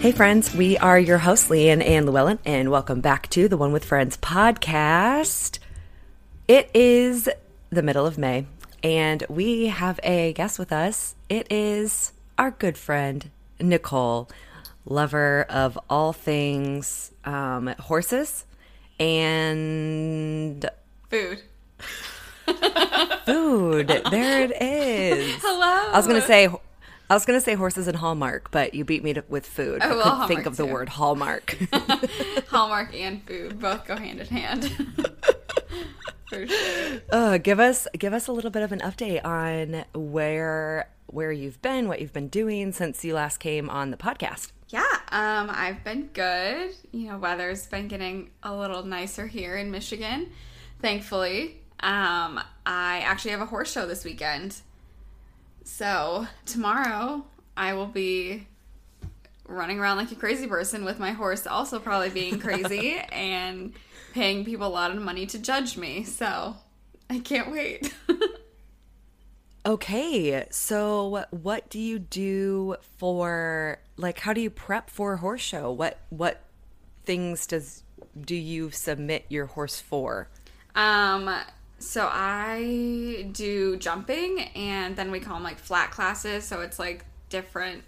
Hey, friends, we are your hosts, Leanne and Llewellyn, and welcome back to the One with Friends podcast. It is the middle of May, and we have a guest with us. It is our good friend, Nicole, lover of all things um, horses and Food. food. there it is. Hello. I was gonna say, I was gonna say horses and Hallmark, but you beat me to, with food. Oh, I well, couldn't think of the too. word Hallmark. Hallmark and food both go hand in hand. For sure. uh, give us give us a little bit of an update on where where you've been, what you've been doing since you last came on the podcast. Yeah, um, I've been good. You know, weather's been getting a little nicer here in Michigan, thankfully. Um, I actually have a horse show this weekend. So tomorrow I will be running around like a crazy person with my horse also probably being crazy and paying people a lot of money to judge me. So I can't wait. Okay, so what do you do for like how do you prep for a horse show? What what things does do you submit your horse for? Um, so I do jumping, and then we call them like flat classes. So it's like different.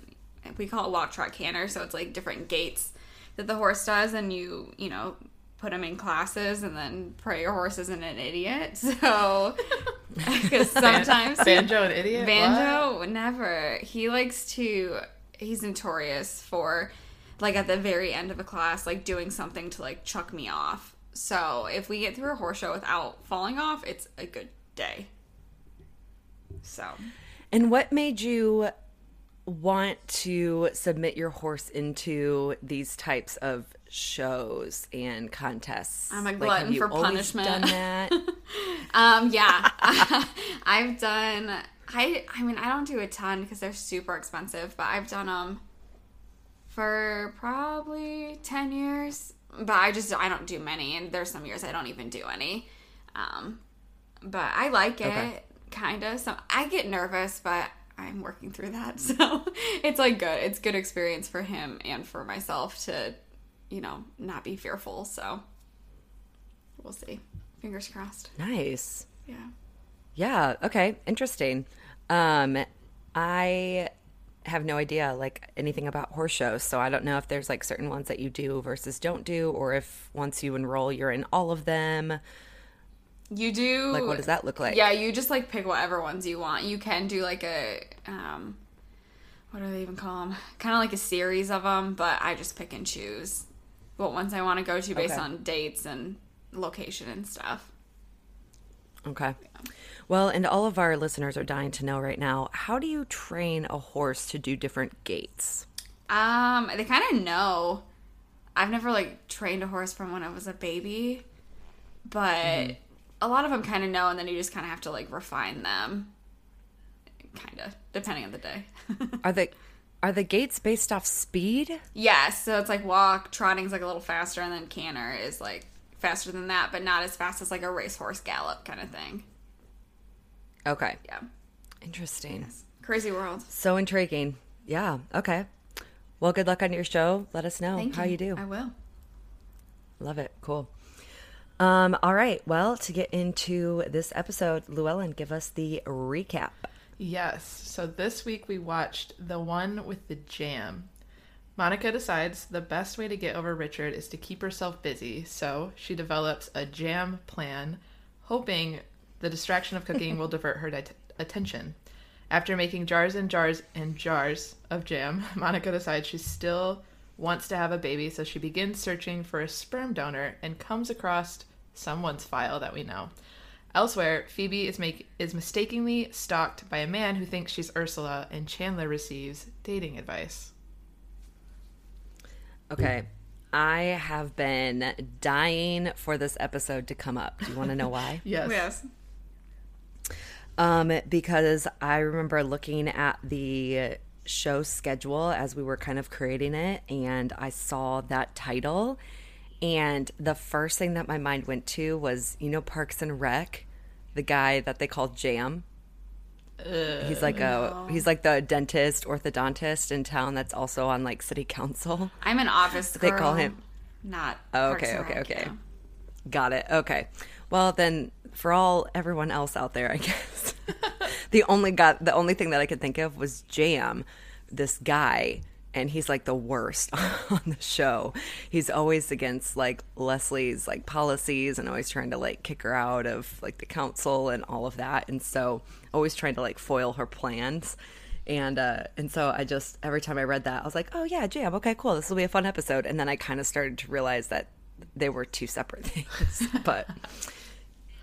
We call it walk, trot, canter. So it's like different gaits that the horse does, and you you know put them in classes, and then pray your horse isn't an idiot. So because sometimes Banjo an idiot? Banjo never. He likes to. He's notorious for like at the very end of a class, like doing something to like chuck me off. So if we get through a horse show without falling off, it's a good day. So And what made you want to submit your horse into these types of shows and contests? I'm a Like, glutton you for punishment. Done that? um yeah, I've done. I I mean I don't do a ton because they're super expensive, but I've done them for probably ten years. But I just I don't do many, and there's some years I don't even do any. Um, but I like it, Okay. kind of. So I get nervous, but I'm working through that. So it's like good. It's good experience for him and for myself to, you know, not be fearful. So we'll see. Fingers crossed. nice. Yeah. Yeah. Okay. Interesting. Um, I have no idea like anything about horse shows, so I don't know if there's like certain ones that you do versus don't do, or if once you enroll, you're in all of them. You do Like, what does that look like? Yeah, you just like pick whatever ones you want. You can do like a um what do they even call them? Kind of like a series of them, but I just pick and choose what ones I want to go to based Okay. on dates and location and stuff. Okay. Well, and all of our listeners are dying to know right now how do you train a horse to do different gaits? Um, they kind of know. I've never like trained a horse from when I was a baby, but a lot of them kind of know, and then you just kind of have to like refine them, kind of depending on the day. Are the are the gaits based off speed? yes, so it's like walk, trotting's like a little faster, and then canter is like faster than that, but not as fast as like a racehorse gallop kind of thing. Okay. Yeah, Interesting. crazy world. So intriguing. Yeah. Okay. Well, good luck on your show. Let us know Thank how you do. I will. Love it. Cool. Um, all right. Well, to get into this episode, Llewellyn, give us the recap. Yes. So this week we watched The One with the Jam. Monica decides the best way to get over Richard is to keep herself busy, so she develops a jam plan, hoping the distraction of cooking will divert her dit- attention. After making jars and jars and jars of jam, Monica decides she still wants to have a baby, so she begins searching for a sperm donor and comes across someone's file that we know. Elsewhere, Phoebe is make is mistakenly stalked by a man who thinks she's Ursula, and Chandler receives dating advice. Okay. I have been dying for this episode to come up. Do you want to know why? Yes. Yes. Um, because I remember looking at the show schedule as we were kind of creating it, and I saw that title. And the first thing that my mind went to was, you know, Parks and Rec, the guy that they call Jamm. he's like a he's like the dentist orthodontist in town that's also on like city council. I'm an office They call him- Not. Oh, okay, okay, okay. Got it. Okay. Well, then for all everyone else out there, I guess the only got the only thing that I could think of was Jamm, this guy, and he's like the worst on the show. He's always against like Leslie's like policies and always trying to like kick her out of like the council and all of that, and so always trying to like foil her plans. And uh, and so I just every time I read that I was like, oh yeah, Jamm, okay, cool, this will be a fun episode. And then I kind of started to realize that they were two separate things. but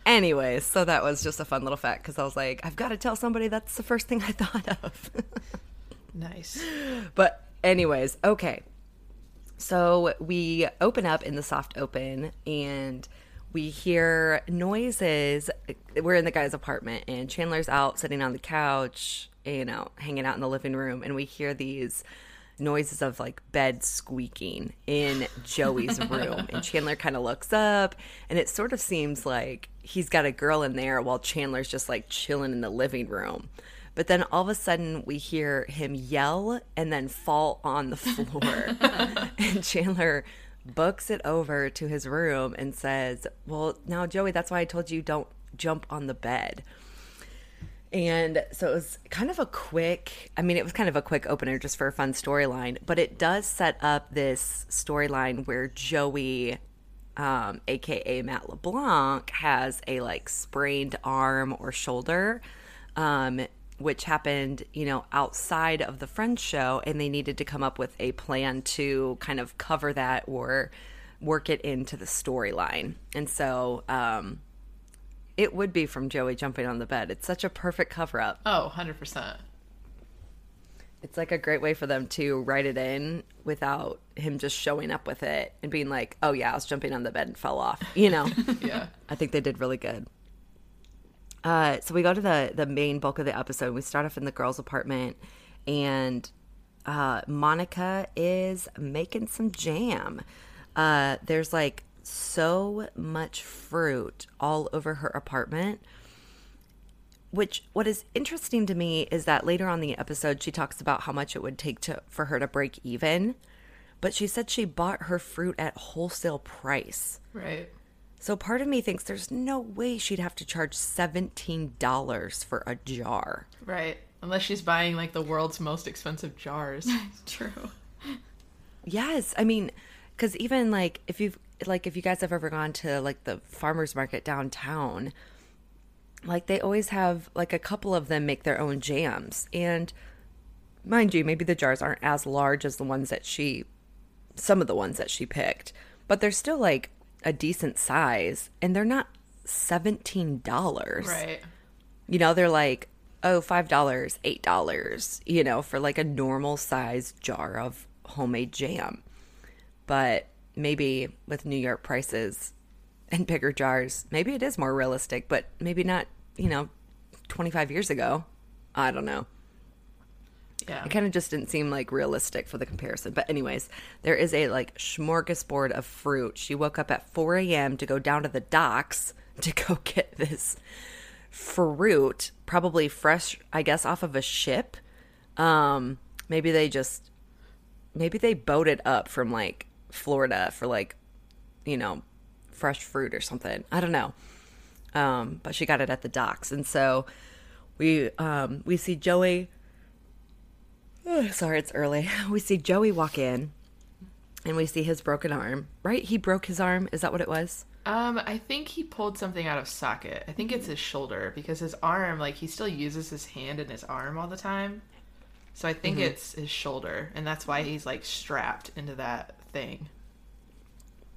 anyways, so that was just a fun little fact because I was like, I've got to tell somebody that's the first thing I thought of. Nice. but anyways, okay. So we open up in the soft open and we hear noises. We're in the guy's apartment and Chandler's out sitting on the couch, you know, hanging out in the living room and we hear these noises of like bed squeaking in Joey's room. and Chandler kind of looks up and it sort of seems like he's got a girl in there while Chandler's just like chilling in the living room. But then all of a sudden we hear him yell and then fall on the floor. and Chandler books it over to his room and says, Well, now, Joey, that's why I told you don't jump on the bed. And so it was kind of a quick, I mean, it was kind of a quick opener just for a fun storyline, but it does set up this storyline where Joey, um, aka Matt LeBlanc, has a like sprained arm or shoulder, um, which happened, you know, outside of the Friends show, and they needed to come up with a plan to kind of cover that or work it into the storyline. And so, um, it would be from Joey jumping on the bed. It's such a perfect cover up. Oh, 100%. It's like a great way for them to write it in without him just showing up with it and being like, "Oh yeah, I was jumping on the bed and fell off." You know. Yeah. I think they did really good. Uh, so we go to the the main bulk of the episode. We start off in the girls' apartment, and uh, Monica is making some jam. Uh, there's like so much fruit all over her apartment. Which what is interesting to me is that later on the episode she talks about how much it would take to for her to break even, but she said she bought her fruit at wholesale price. Right. So part of me thinks there's no way she'd have to charge $17 for a jar. Right. Unless she's buying like the world's most expensive jars. True. Yes, I mean cuz even like if you've like if you guys have ever gone to like the farmers market downtown, like they always have like a couple of them make their own jams and mind you, maybe the jars aren't as large as the ones that she some of the ones that she picked, but they're still like a decent size and they're not $17. right. you know they're like oh five dollars eight dollars you know for like a normal size jar of homemade jam but maybe with new york prices and bigger jars maybe it is more realistic but maybe not you know 25 years ago i don't know Yeah. it kind of just didn't seem like realistic for the comparison. But anyways, there is a like smorgasbord of fruit. She woke up at 4 a.m. to go down to the docks to go get this fruit, probably fresh, I guess, off of a ship. Um, maybe they just maybe they boated up from like Florida for like, you know, fresh fruit or something. I don't know. Um, but she got it at the docks. And so we um we see Joey Sorry, it's early. We see Joey walk in and we see his broken arm, right? He broke his arm. Is that what it was? Um, I think he pulled something out of socket. I think it's his shoulder because his arm, like he still uses his hand and his arm all the time. So I think it's his shoulder, and that's why he's like strapped into that thing.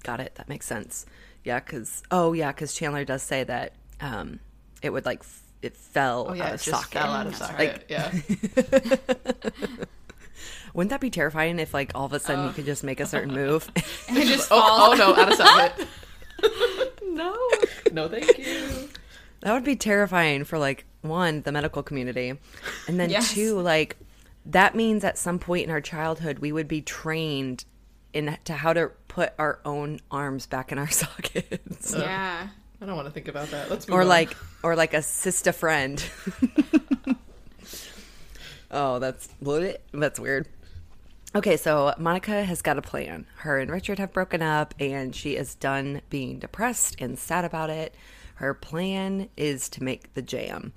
Got it. That makes sense. Yeah, because, oh, yeah, because Chandler does say that um, it would like, f- it fell Oh yeah, out it of just socket. fell out of socket. right. Yeah. Wouldn't that be terrifying if, like, all of a sudden you could just make a certain move? And it just falls. oh, oh no, out of socket. no. no, thank you. That would be terrifying for like one, the medical community, and then Yes. two, like that means at some point in our childhood we would be trained in to how to put our own arms back in our sockets, Yeah. I don't want to think about that. Let's move or on. like or like assist a friend. Oh, that's that's weird. Okay, so Monica has got a plan. Her and Richard have broken up, and she is done being depressed and sad about it. Her plan is to make the jam,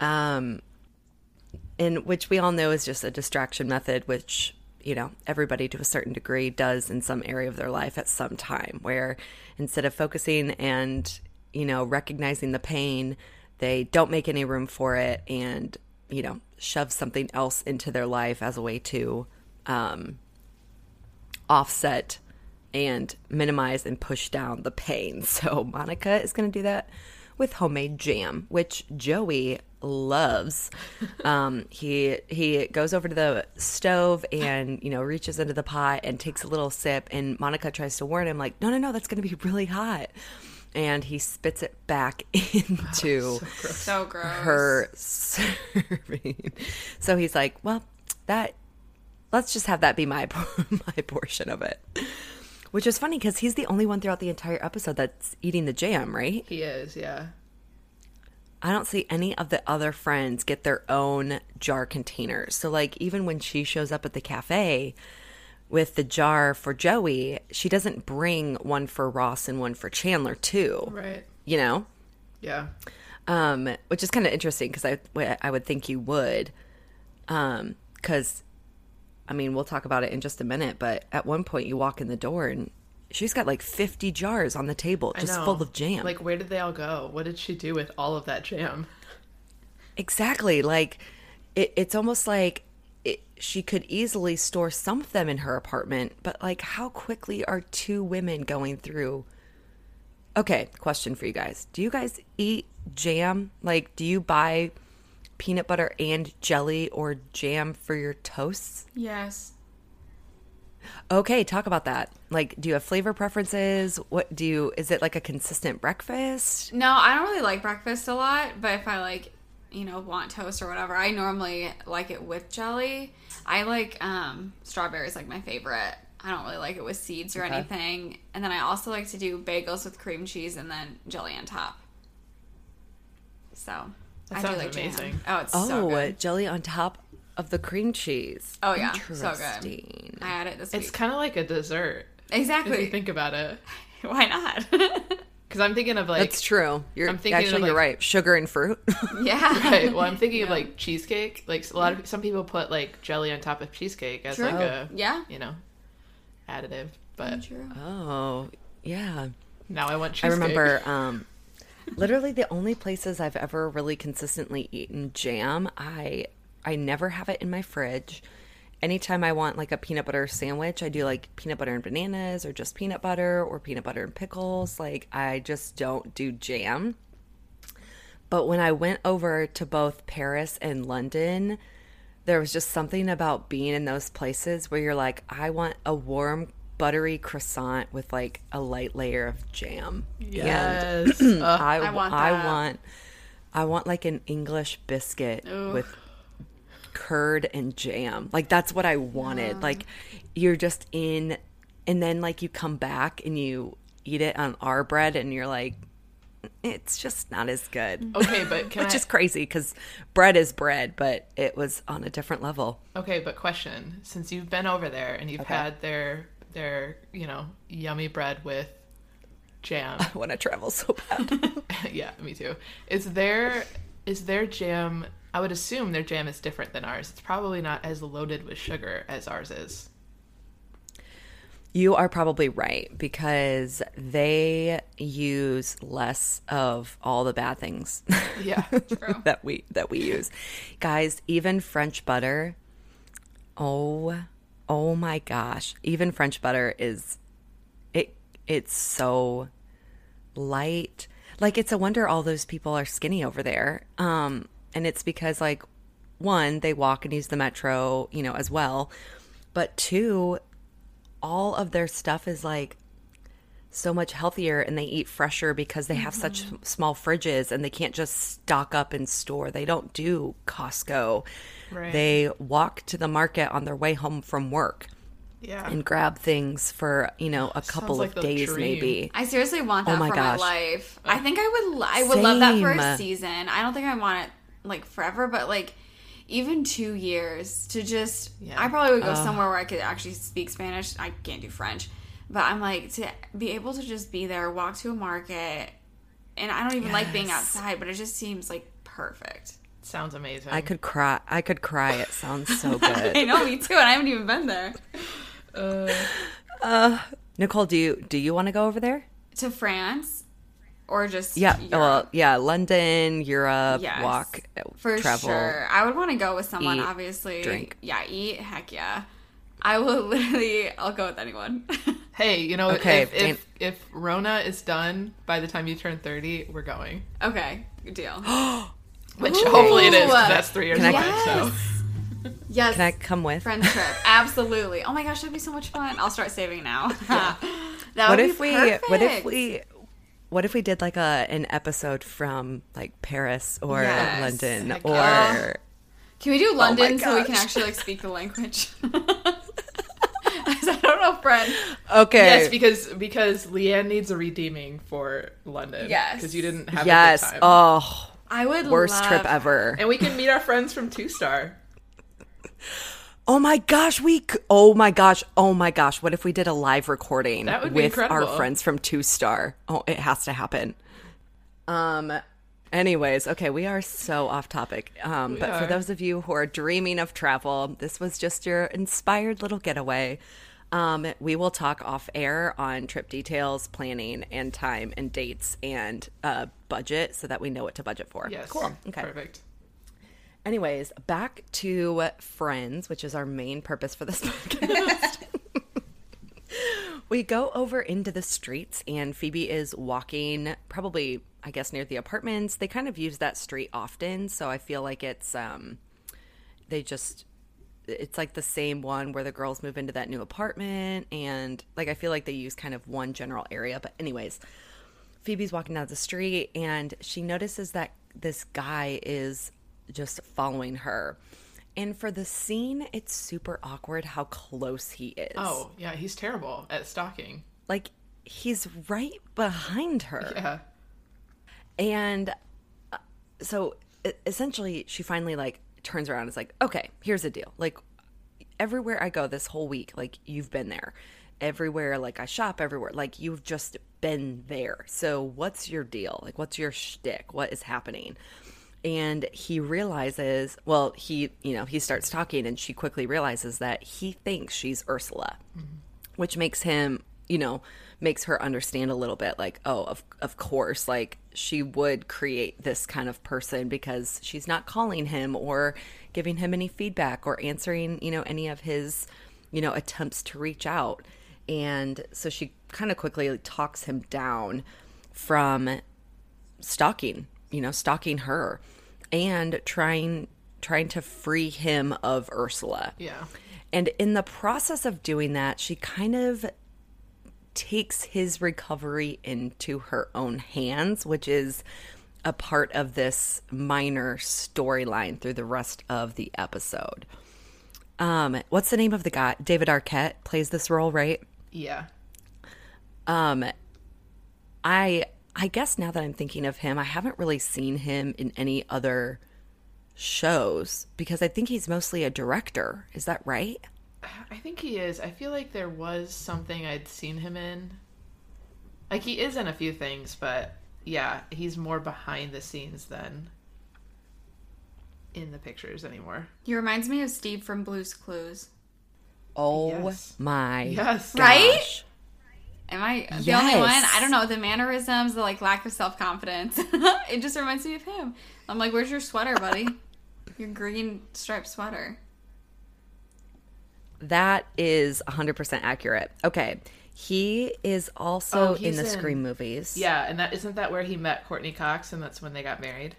um, and which we all know is just a distraction method, which you know everybody to a certain degree does in some area of their life at some time. Where instead of focusing and you know recognizing the pain, they don't make any room for it, and you know shove something else into their life as a way to um, offset and minimize and push down the pain. So Monica is going to do that with homemade jam, which Joey loves. Um, he he goes over to the stove and you know reaches into the pot and takes a little sip, and Monica tries to warn him like, no, no, no, that's going to be really hot. And he spits it back into So gross. her serving. So he's like, "Well, that let's just have that be my my portion of it." Which is funny because he's the only one throughout the entire episode that's eating the jam, right? He is, yeah. I don't see any of the other friends get their own jar containers. So, like, even when she shows up at the cafe with the jar for Joey, she doesn't bring one for Ross and one for Chandler, too. Right. You know? Yeah. um, which is kind of interesting because I I would think you would, um, because I mean we'll talk about it in just a minute. But at one point you walk in the door and she's got like fifty jars on the table just full of jam. Like, where did they all go? What did she do with all of that jam? exactly, like it, it's almost like. It, she could easily store some of them in her apartment, but like, how quickly are two women going through? Okay, question for you guys: Do you guys eat jam? Like, do you buy peanut butter and jelly or jam for your toasts? yes. Okay, talk about that. Like, do you have flavor preferences? What do you? Is it like a consistent breakfast? No, I don't really like breakfast a lot, but if I like, you know, want toast or whatever, I normally like it with jelly. I like um strawberries like my favorite. I don't really like it with seeds or Okay. anything. And then I also like to do bagels with cream cheese and then jelly on top. So That I sounds do like jam. amazing. Oh, it's Oh, so good. jelly on top of the cream cheese. Oh, yeah, so good. I had it this week. It's kind of like a dessert. If exactly. you think about it. Why not? Because I'm thinking of like. That's true. You're I'm thinking of, actually you're like- right. Sugar and fruit. yeah. Right. Well, I'm thinking of like cheesecake. Like a lot of some people put like jelly on top of cheesecake as True. like a Yeah. you know additive. But True. oh, yeah. now I want Cheesecake. I remember um literally the only places I've ever really consistently eaten jam, I I never have it in my fridge. Anytime I want like a peanut butter sandwich, I do like peanut butter and bananas or just peanut butter or peanut butter and pickles. Like I just don't do jam. But when I went over to both Paris and London, there was just something about being in those places where you're like, I want a warm, buttery croissant with like a light layer of jam. And Yes. Ugh. I, I want I want I want like an English biscuit with curd and jam. Like that's what I wanted. Like you're just in and then like you come back and you eat it on our bread and you're like it's just not as good. okay, but can Which I? is crazy cuz bread is bread, but it was on a different level. Okay, but question: Since you've been over there and you've Okay. had their their you know yummy bread with jam, I want to travel so bad. yeah, me too. Is there is their jam? I would assume their jam is different than ours. It's probably not as loaded with sugar as ours is. You are probably right because they use less of all the bad things Yeah, that we that we use. Guys, even French butter. Oh, oh my gosh. Even French butter is it it's so light. Like it's a wonder all those people are skinny over there. Um and it's because like one, they walk and use the metro, you know, as well. But two, all of their stuff is like so much healthier and they eat fresher because they have such mm-hmm. small fridges and they can't just stock up in store. They don't do Costco. Right. They walk to the market on their way home from work yeah. and grab things for, you know, a couple like of days dream. maybe. I seriously want Oh that my for gosh. my life. I uh, think I would. I would love that for a season. I don't think I want it like forever, but like even two years to just. Yeah. I probably would go somewhere where I could actually speak Spanish. I can't do French, but I'm like to be able to just be there, walk to a market, and I don't even like being outside, but it just seems like perfect. Sounds amazing. I could cry. I could cry. It sounds so good. I know, me too, and I haven't even been there. uh Nicole, do you do you want to go over there? To France, or just Yeah. Europe? Well, yeah. London, Europe, Yes. walk, for travel. sure. I would want to go with someone, eat, obviously. drink. Yeah, eat. Heck yeah. I will literally. I'll go with anyone. hey, you know, Okay, if, if if Rona is done by the time you turn thirty, we're going. okay, good deal. Which hopefully it is. 'cause Ooh. That's three years Can I- away. So Yes. Can I come with? Friend trip, absolutely. Oh my gosh, that'd be so much fun. I'll start saving now. that what would if be we? perfect. What if we? What if we did like a an episode from like Paris or Yes. London Heck or yeah. Can we do oh London so we can actually like speak the language? I don't know, friend. okay? yes, because because Leanne needs a redeeming for London. Yes. because you didn't have yes. a good time. Oh, I would worst love trip ever. and we can meet our friends from Two Star. Oh my gosh, we. Oh my gosh. Oh my gosh. What if we did a live recording That would be with our friends from Two Star? Oh, it has to happen. Um. Anyways, okay, we are so off topic. Um, but for those of you who are dreaming of travel, this was just your inspired little getaway. Um, we will talk off air on trip details, planning, and time and dates and uh, budget, so that we know what to budget for. Yes, Cool. Okay. perfect. Anyways, back to Friends, which is our main purpose for this podcast. we go over into the streets, and Phoebe is walking, probably, I guess, near the apartments. They kind of use that street often, so I feel like it's, um, they just, it's like the same one where the girls move into that new apartment, and like I feel like they use kind of one general area. But, anyways, Phoebe's walking down the street and she notices that this guy is just following her. And for the scene, it's super awkward how close he is. Oh yeah, he's terrible at stalking. Like he's right behind her. Yeah, And uh, so essentially, she finally like turns around and is like, okay, here's the deal. Like, everywhere I go this whole week, like, you've been there. Everywhere, like, I shop everywhere. Like, you've just been there. So, what's your deal? Like, what's your shtick? What is happening? And he realizes, well, he, you know, he starts talking and she quickly realizes that he thinks she's Ursula mm-hmm. which makes him you know makes her understand a little bit like oh of, of course like she would create this kind of person because she's not calling him or giving him any feedback or answering you know any of his you know attempts to reach out and so she kind of quickly talks him down from stalking you know stalking her and trying trying to free him of ursula yeah. and in the process of doing that, she kind of takes his recovery into her own hands, which is a part of this minor storyline through the rest of the episode. Um, what's the name of the guy? David Arquette plays this role, right? Yeah. Um, I I guess now that I'm thinking of him, I haven't really seen him in any other shows because I think he's mostly a director. Is that right? I think he is. I feel like there was something I'd seen him in. Like he is in a few things, but yeah, he's more behind the scenes than in the pictures anymore. He reminds me of Steve from Blue's Clues. Oh Yes. my Yes. Right? Am I the only one? I don't know. The mannerisms, the like lack of self confidence. it just reminds me of him. I'm like, where's your sweater, buddy? your green striped sweater. That is 100% accurate. Okay. He is also Oh, in the in- Scream movies. Yeah, and that isn't that where he met Courteney Cox, and that's when they got married.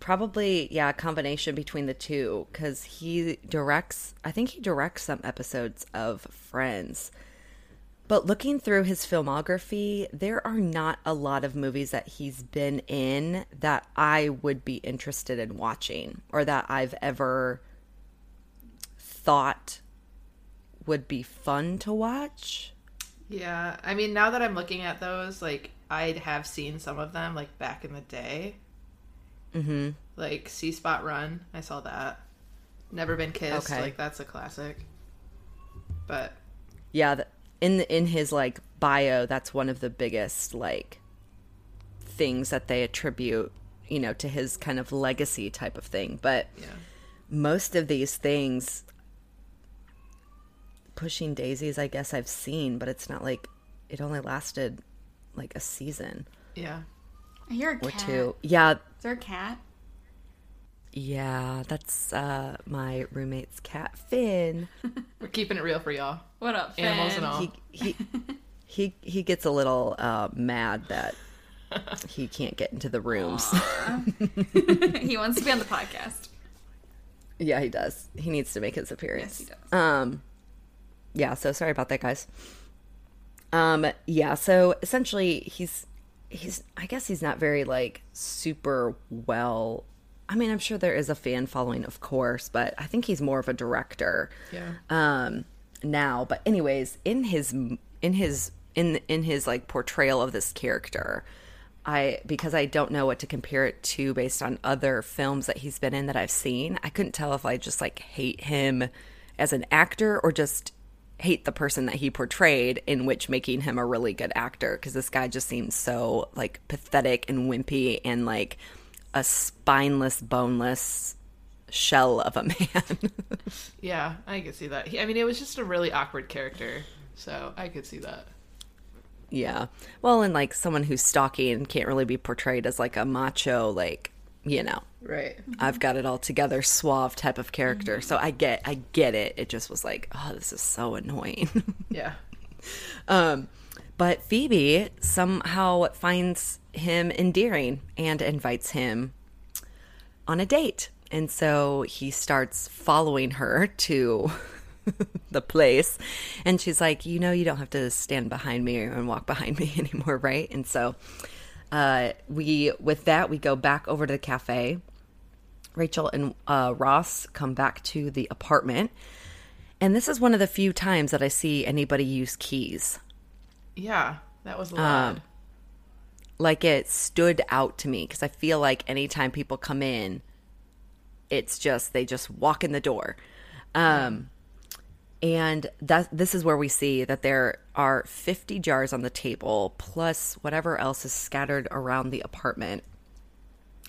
Probably, yeah, a combination between the two because he directs, I think he directs some episodes of Friends. But looking through his filmography, there are not a lot of movies that he's been in that I would be interested in watching or that I've ever thought would be fun to watch. Yeah, I mean, now that I'm looking at those, like I have seen some of them, like back in the day. Mm-hmm. like See Spot Run. I saw that. Never Been Kissed. Okay. Like that's a classic. But Yeah, th- in in his like bio, that's one of the biggest like things that they attribute, you know, to his kind of legacy type of thing. But yeah, most of these things pushing daisies i guess i've seen but it's not like it only lasted like a season yeah. You're a or cat. two yeah Is there a cat? yeah that's uh my roommate's cat finn We're keeping it real for y'all. What up, Finn? Animals and all. he he he he gets a little uh mad that he can't get into the rooms he wants to be on the podcast. yeah he does he needs to make his appearance Yes, he does. Um, yeah. So sorry about that, guys. Um, yeah. So essentially, he's he's. I guess he's not very like super well. I mean, I'm sure there is a fan following, of course, but I think he's more of a director. Yeah. Um, now, but anyways, in his in his in in his like portrayal of this character, I because I don't know what to compare it to based on other films that he's been in that I've seen. I couldn't tell if I just like hate him as an actor or just hate the person that he portrayed in which making him a really good actor because this guy just seems so like pathetic and wimpy and like a spineless boneless shell of a man Yeah, I could see that. He, I mean, it was just a really awkward character, so I could see that. Yeah. Well, and like someone who's stocky and can't really be portrayed as like a macho, like, you know, Right. I've got it all together, suave type of character. So I get, I get it. It just was like, oh, this is so annoying. Yeah. um, but Phoebe somehow finds him endearing and invites him on a date. And so he starts following her to the place. And she's like, You know, you don't have to stand behind me and walk behind me anymore, right? And so uh, we, with that, we go back over to the cafe. Rachel and uh, Ross come back to the apartment. And this is one of the few times that I see anybody use keys. Yeah, that was Um, like it stood out to me because I feel like anytime people come in, it's just they just walk in the door. Um, and that this is where we see that there are 50 jars on the table plus whatever else is scattered around the apartment.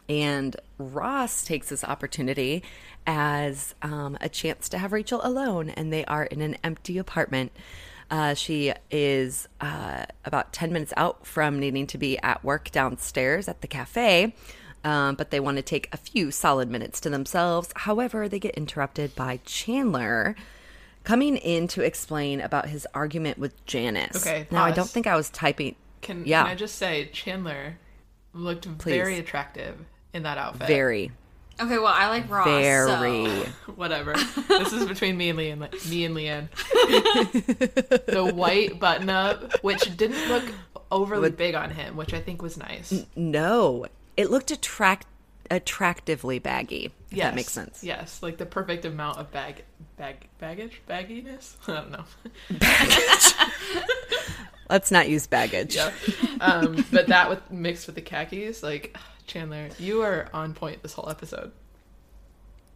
And Ross takes this opportunity as um, a chance to have Rachel alone, and they are in an empty apartment. Uh, she is uh, about 10 minutes out from needing to be at work downstairs at the cafe, um, but they want to take a few solid minutes to themselves. However, they get interrupted by Chandler coming in to explain about his argument with Janice. Okay, Now, I don't think I was typing. Can, yeah. can I just say, Chandler looked Please. very attractive in that outfit. Very, Okay, well, I like Ross. very. So. Whatever. this is between me and Leanne. Me and Leanne. the white button up, which didn't look overly big on him, which I think was nice. No, it looked attract attractively baggy. If Yes, that makes sense. Yes, like the perfect amount of bag, bag, baggage, bagginess. I don't know. Let's not use baggage. yeah, um, but that with mixed with the khakis, like Chandler, you are on point this whole episode.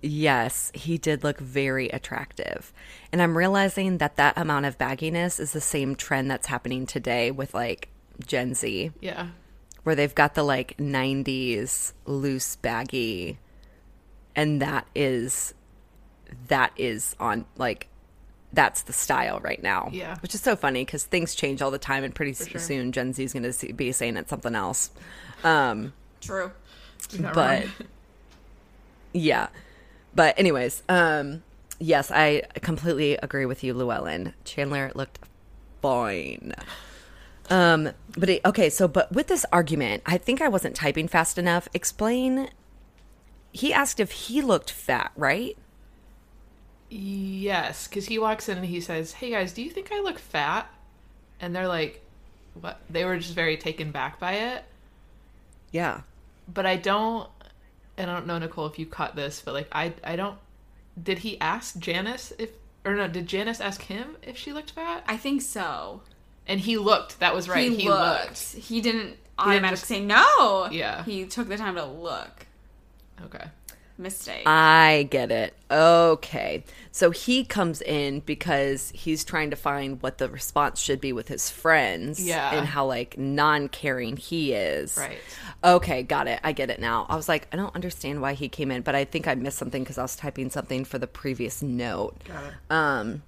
Yes, he did look very attractive. And I'm realizing that that amount of bagginess is the same trend that's happening today with like Gen Z, Yeah, where they've got the like 90s loose baggy and that is that is on like that's the style right now. Yeah. Which is so funny cuz things change all the time and pretty sure. soon Gen Z is going to be saying it's something else. Um True. But wrong. yeah but anyways um yes i completely agree with you llewellyn chandler looked fine um but it, okay so but with this argument i think i wasn't typing fast enough explain he asked if he looked fat right Yes, because he walks in and he says, "Hey guys, do you think I look fat?" And they're like, "What?" They were just very taken back by it. yeah But I don't, and I don't know Nicole if you caught this, but like I, I don't. Did he ask Janice if, or no? Did Janice ask him if she looked fat? I think so. And he looked. That was right. He, He, looked. looked. He didn't automatically say no. Yeah. He took the time to look. Okay. Mistake. I get it. Okay. So he comes in because he's trying to find what the response should be with his friends. Yeah. And how, like, non caring he is. Right. Okay. Got it. I get it now. I was like, I don't understand why he came in, but I think I missed something because I was typing something for the previous note. Got it. Um,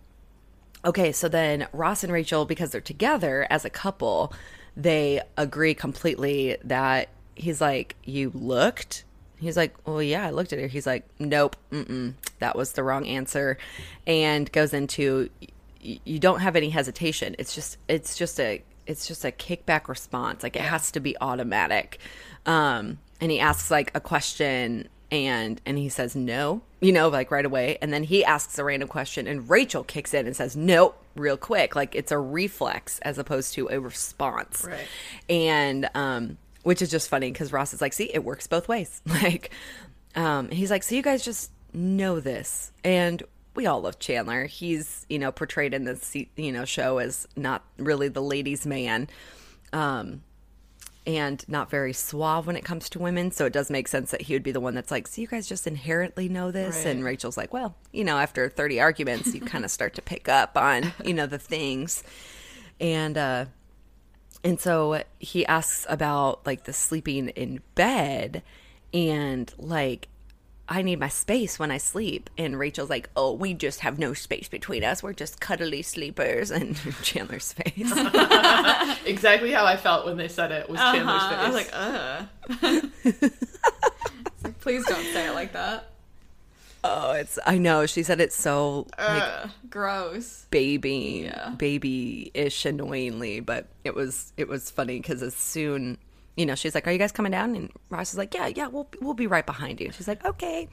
okay, so then Ross and Rachel, because they're together as a couple, they agree completely that he's like, You looked? He's like, Well, yeah, I looked at her. He's like, Nope, mm-mm, that was the wrong answer. And goes into, y- You don't have any hesitation. It's just, it's just a, it's just a kickback response. Like it has to be automatic. Um, and he asks like a question and and he says no you know like right away and then he asks a random question and rachel kicks in and says nope real quick like it's a reflex as opposed to a response Right. and um which is just funny because ross is like see it works both ways like um he's like so you guys just know this and we all love chandler he's you know portrayed in this you know show as not really the ladies man um and not very suave when it comes to women. So it does make sense that he would be the one that's like, so you guys just inherently know this? Right. And Rachel's like, well, you know, after 30 arguments, you kind of start to pick up on, you know, the things. And, uh, and so he asks about like the sleeping in bed and like, I need my space when I sleep. And Rachel's like, oh, we just have no space between us. We're just cuddly sleepers. And Chandler's face. Exactly how I felt when they said it was Chandler's face. Uh-huh. I was like, ugh. It's like, please don't say it like that. Oh, it's I know. She said it's so like Ugh, gross. baby Yeah. baby-ish annoyingly, but it was it was funny cuz as soon, you know, she's like, "Are you guys coming down?" and Ross is like, "Yeah, yeah, we'll we'll be right behind you." She's like, "Okay."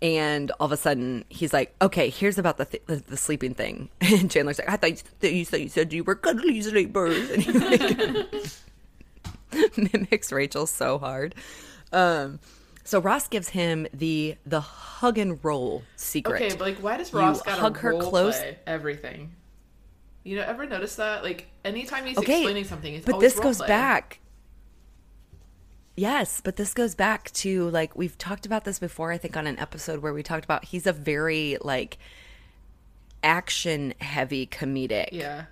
And all of a sudden, he's like, "Okay, here's about the th- the, the sleeping thing." And Chandler's like, "I thought you, that you said you said you were cuddly sleepers," and he like, mimics Rachel so hard. Um, so Ross gives him the the hug and roll secret. Okay, but like, why does Ross got hug her close- play everything? You know, ever notice that? Like, anytime he's okay, explaining something, it's but this goes role-play. back. Yes, but this goes back to like we've talked about this before. I think on an episode where we talked about he's a very like action heavy comedic. Yeah,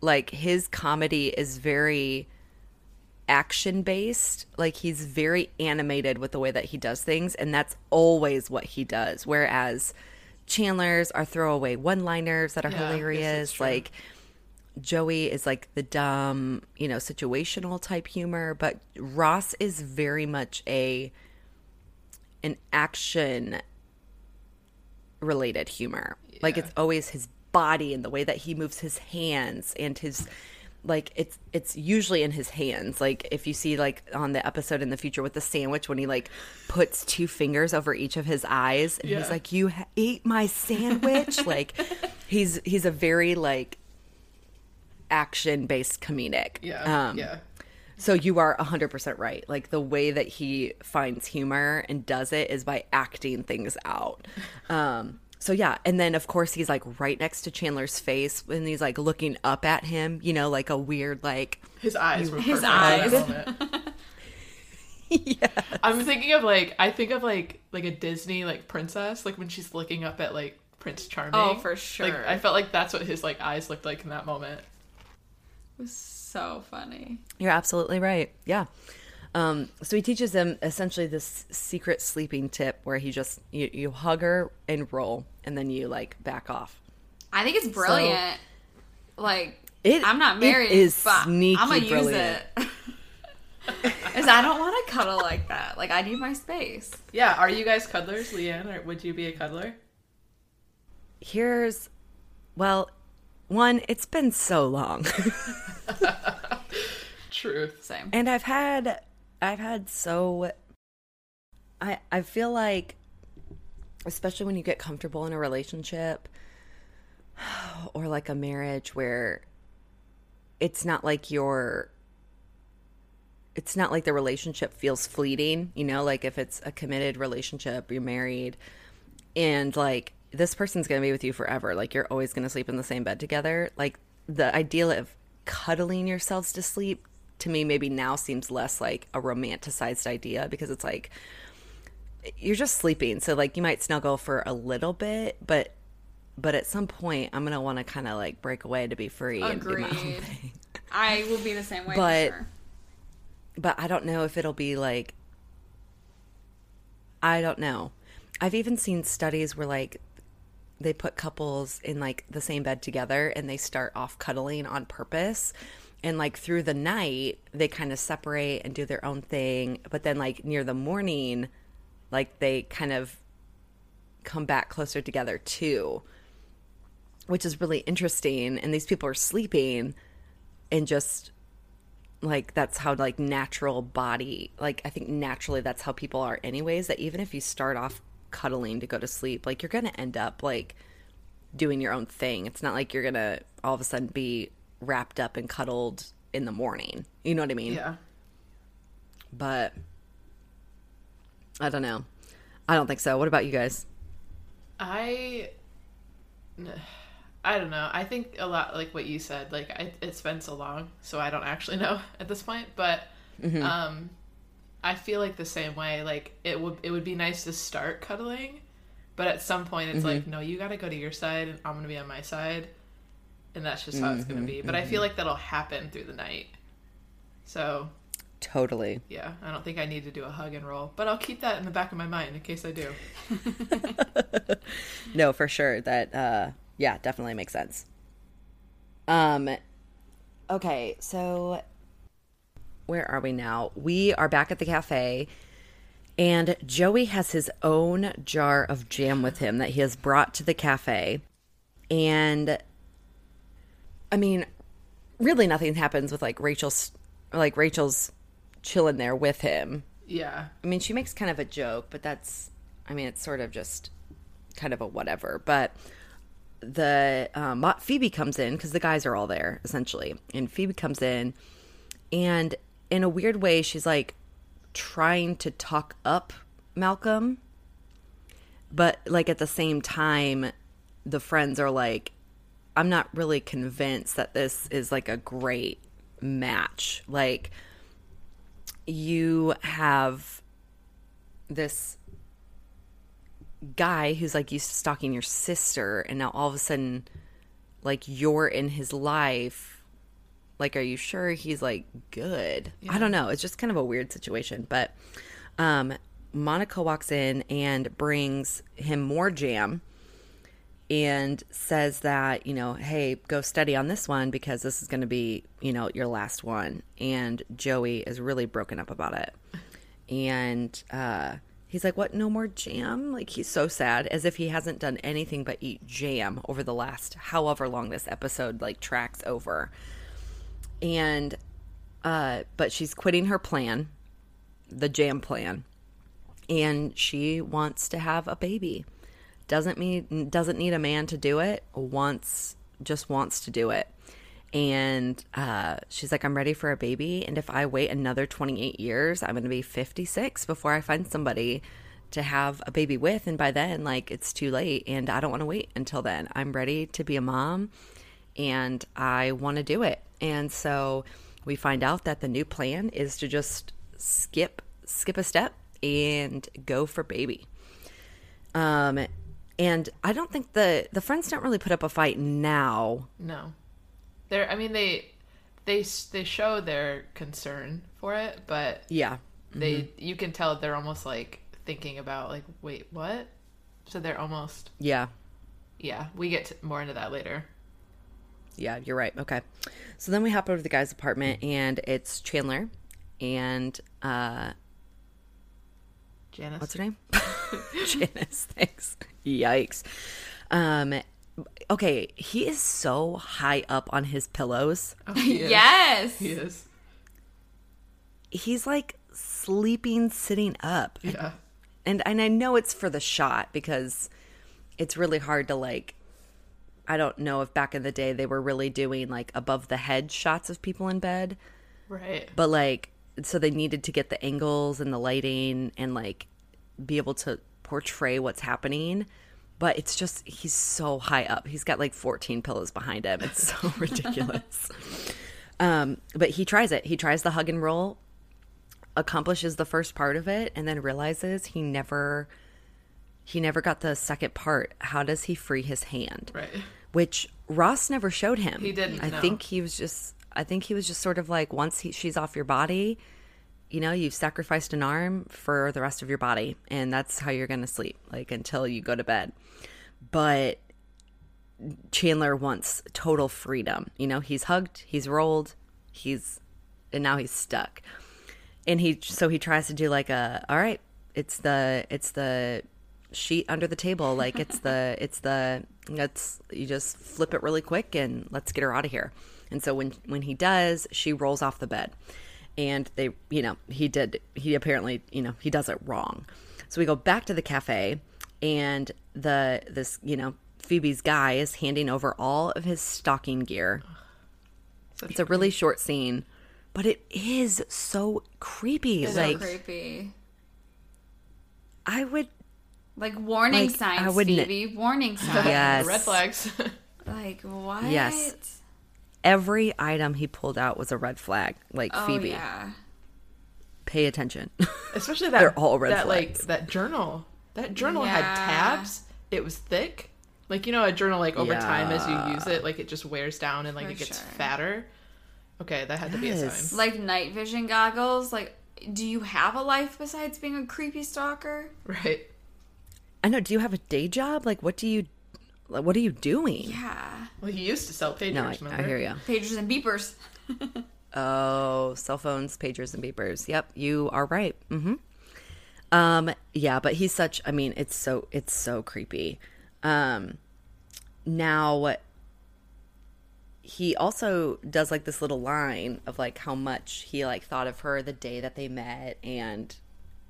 like his comedy is very action based like he's very animated with the way that he does things and that's always what he does. Whereas chandler's are throwaway one liners that are Yeah, I guess that's hilarious like joey is like the dumb you know situational type humor but ross is very much a an action related humor. Like it's always his body and the way that he moves his hands and his like it's it's usually in his hands. Like if you see like on the episode in the future with the sandwich when he like puts two fingers over each of his eyes and he's like you ha- ate my sandwich like he's he's a very like action based comedic. yeah, Um, yeah. so you are 100% right. Like the way that he finds humor and does it is by acting things out. Um so yeah, and then of course he's like right next to Chandler's face and he's like looking up at him, you know, like a weird like His eyes were His perfect in that eyes. moment. yeah. I'm thinking of like I think of like like a Disney like princess like when she's looking up at like Prince Charming. Oh, for Like sure. I felt like that's what his like eyes looked like in that moment. It was so funny. You're absolutely right. Yeah. Um, so he teaches them essentially this secret sleeping tip where he just you, you hug her and roll and then you like back off. I think it's brilliant. like It- I'm not married, is but sneaky I'm gonna use brilliant. it. Cause I don't want to cuddle like that. Like I need my space. Yeah, are you guys cuddlers, Leanne, or would you be a cuddler? Here's well, one, it's been so long. Truth. Same. and I've had I've had so I I feel like especially when you get comfortable in a relationship or like a marriage where it's not like you're it's not like the relationship feels fleeting, you know, like if it's a committed relationship, you're married and like this person's going to be with you forever. Like you're always going to sleep in the same bed together. Like the idea of cuddling yourselves to sleep to me maybe now seems less like a romanticized idea because it's like you're just sleeping. So like you might snuggle for a little bit, but but at some point I'm gonna want to kind of like break away to be free and do my own thing. I will be the same way But- sure. But I don't know if it'll be like. I don't know. I've even seen studies where like they put couples in like the same bed together and they start off cuddling on purpose. And like through the night, they kind of separate and do their own thing. But then, like near the morning, like they kind of come back closer together too, which is really interesting. And these people are sleeping and just like that's how like natural body like i think naturally that's how people are anyways that even if you start off cuddling to go to sleep like you're gonna end up like doing your own thing it's not like you're gonna all of a sudden be wrapped up and cuddled in the morning you know what i mean Yeah. but i don't know i don't think so what about you guys I I don't know. I think a lot like what you said. Like I, it's been so long, so I don't actually know at this point. But um, I feel like the same way. Like it would it would be nice to start cuddling, but at some point it's like no, you got to go to your side, and I'm gonna be on my side, and that's just how it's gonna be. But I feel like that'll happen through the night. So totally yeah, I don't think I need to do a hug and roll, but I'll keep that in the back of my mind in case I do. no for sure that uh yeah definitely makes sense um okay so where are we now we are back at the cafe and joey has his own jar of jam with him that he has brought to the cafe and i mean really nothing happens with like rachel's like rachel's chilling there with him. Yeah, I mean, she makes kind of a joke, but that's, I mean, it's sort of just kind of a whatever. But the um, Phoebe comes in because the guys are all there essentially, and Phoebe comes in, and in a weird way, she's like trying to talk up Malcolm, but like at the same time, the friends are like, I'm not really convinced that this is like a great match. Like, you have this guy who's like used to stalking your sister and now all of a sudden like you're in his life. Like are you sure he's like good? I don't know. It's just kind of a weird situation but um monica walks in and brings him more jam and says that you know hey go study on this one because this is going to be you know your last one. And joey is really broken up about it. And uh he's like what? No more jam? Like he's so sad as if he hasn't done anything but eat jam over the last however long this episode like tracks over. And uh but she's quitting her plan the jam plan. And she wants to have a baby doesn't mean doesn't need a man to do it wants just wants to do it. And uh, she's like i'm ready for a baby. And if i wait another 28 years i'm going to be 56 before i find somebody to have a baby with. And by then like it's too late and i don't want to wait until then. I'm ready to be a mom and i want to do it. And so we find out that the new plan is to just skip skip a step and go for baby. Um, and I don't think the the friends don't really put up a fight now. No, they're. I mean, they they they show their concern for it, but Yeah, they you can tell they're almost like thinking about like, wait, what? So they're almost yeah, yeah. We get to, more into that later. yeah. You're right. Okay, so then we hop over to the guy's apartment, and it's Chandler, and uh, Janice, what's her name? Janice. Thanks. Yikes. Um, okay, he is so high up on his pillows. Oh, he yes. he is. He's like sleeping sitting up. Yeah, and and I know it's for the shot because it's really hard to like I don't know if back in the day they were really doing like above the head shots of people in bed, right. but like so they needed to get the angles and the lighting and like be able to portray what's happening. But it's just he's so high up. He's got like 14 pillows behind him. It's so ridiculous. um, but he tries it. He tries the hug and roll accomplishes the first part of it and then realizes he never he never got the second part. How does he free his hand? Right. Which Ross never showed him. He didn't, I no. think he was just I think he was just sort of like once he, she's off your body, you know, you've sacrificed an arm for the rest of your body and that's how you're going to sleep like until you go to bed. But Chandler wants total freedom. You know, he's hugged, he's rolled, he's and now he's stuck. And he so he tries to do like a all right, it's the it's the sheet under the table like it's the it's the let's you just flip it really quick and let's get her out of here. And so when when he does, she rolls off the bed. And they, you know, he did he apparently, you know, he does it wrong. So we go back to the cafe and the this, you know, Phoebe's guy is handing over all of his stocking gear. Such It's a really short scene, but it is so creepy. So like creepy. I would Like warning Like, signs, I wouldn't- Phoebe. Warning signs. Yes. red flags. Like what? Yes. Every item he pulled out was a red flag. Like Oh Phoebe, yeah. pay attention. Especially that They're all red that like flags. that journal. That journal had tabs. It was thick. Like you know, a journal like over time as you use it, like it just wears down and like For it gets sure. fatter. Okay, that had to be a sign. Like night vision goggles. Like, do you have a life besides being a creepy stalker? Right. I know. Do you have a day job? Like, what do you, like, what are you doing? Yeah. Well, he used to sell pagers. no, I, remember? I hear you. Pagers and beepers. Oh, cell phones, pagers, and beepers. Yep, you are right. Mm-hmm. Um, yeah, but he's such. I mean, it's so it's so creepy. Um, now he also does like this little line of like how much he like thought of her the day that they met and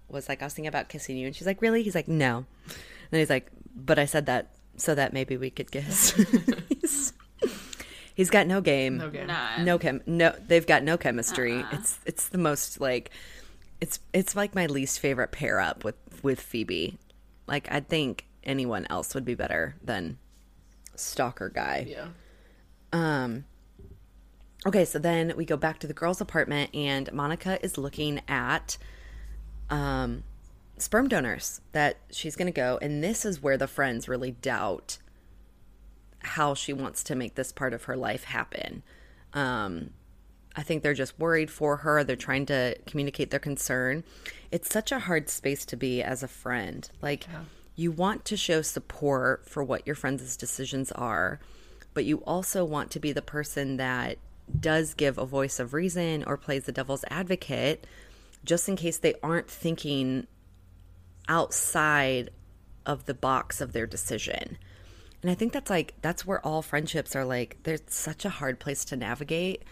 was like I was thinking about kissing you and she's like really he's like no and he's like but I said that so that maybe we could guess. he's, he's got no game No game. None. no chem no they've got no chemistry it's it's the most like it's it's like my least favorite pair up with with phoebe like i think anyone else would be better than stalker guy Yeah. um okay so then we go back to the girls apartment and monica is looking at um sperm donors that she's going to go and this is where the friends really doubt how she wants to make this part of her life happen um I think they're just worried for her. They're trying to communicate their concern. It's such a hard space to be as a friend. Like, you want to show support for what your friends' decisions are, but you also want to be the person that does give a voice of reason or plays the devil's advocate just in case they aren't thinking outside of the box of their decision. And I think that's like, that's where all friendships are like, there's such a hard place to navigate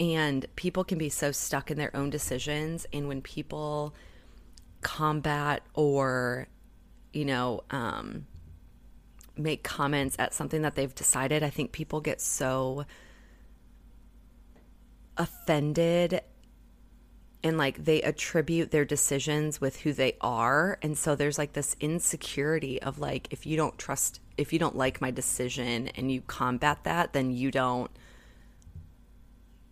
and people can be so stuck in their own decisions and when people combat or you know um make comments at something that they've decided i think people get so offended and like they attribute their decisions with who they are. And so there's like this insecurity of like if you don't trust if you don't like my decision and you combat that then you don't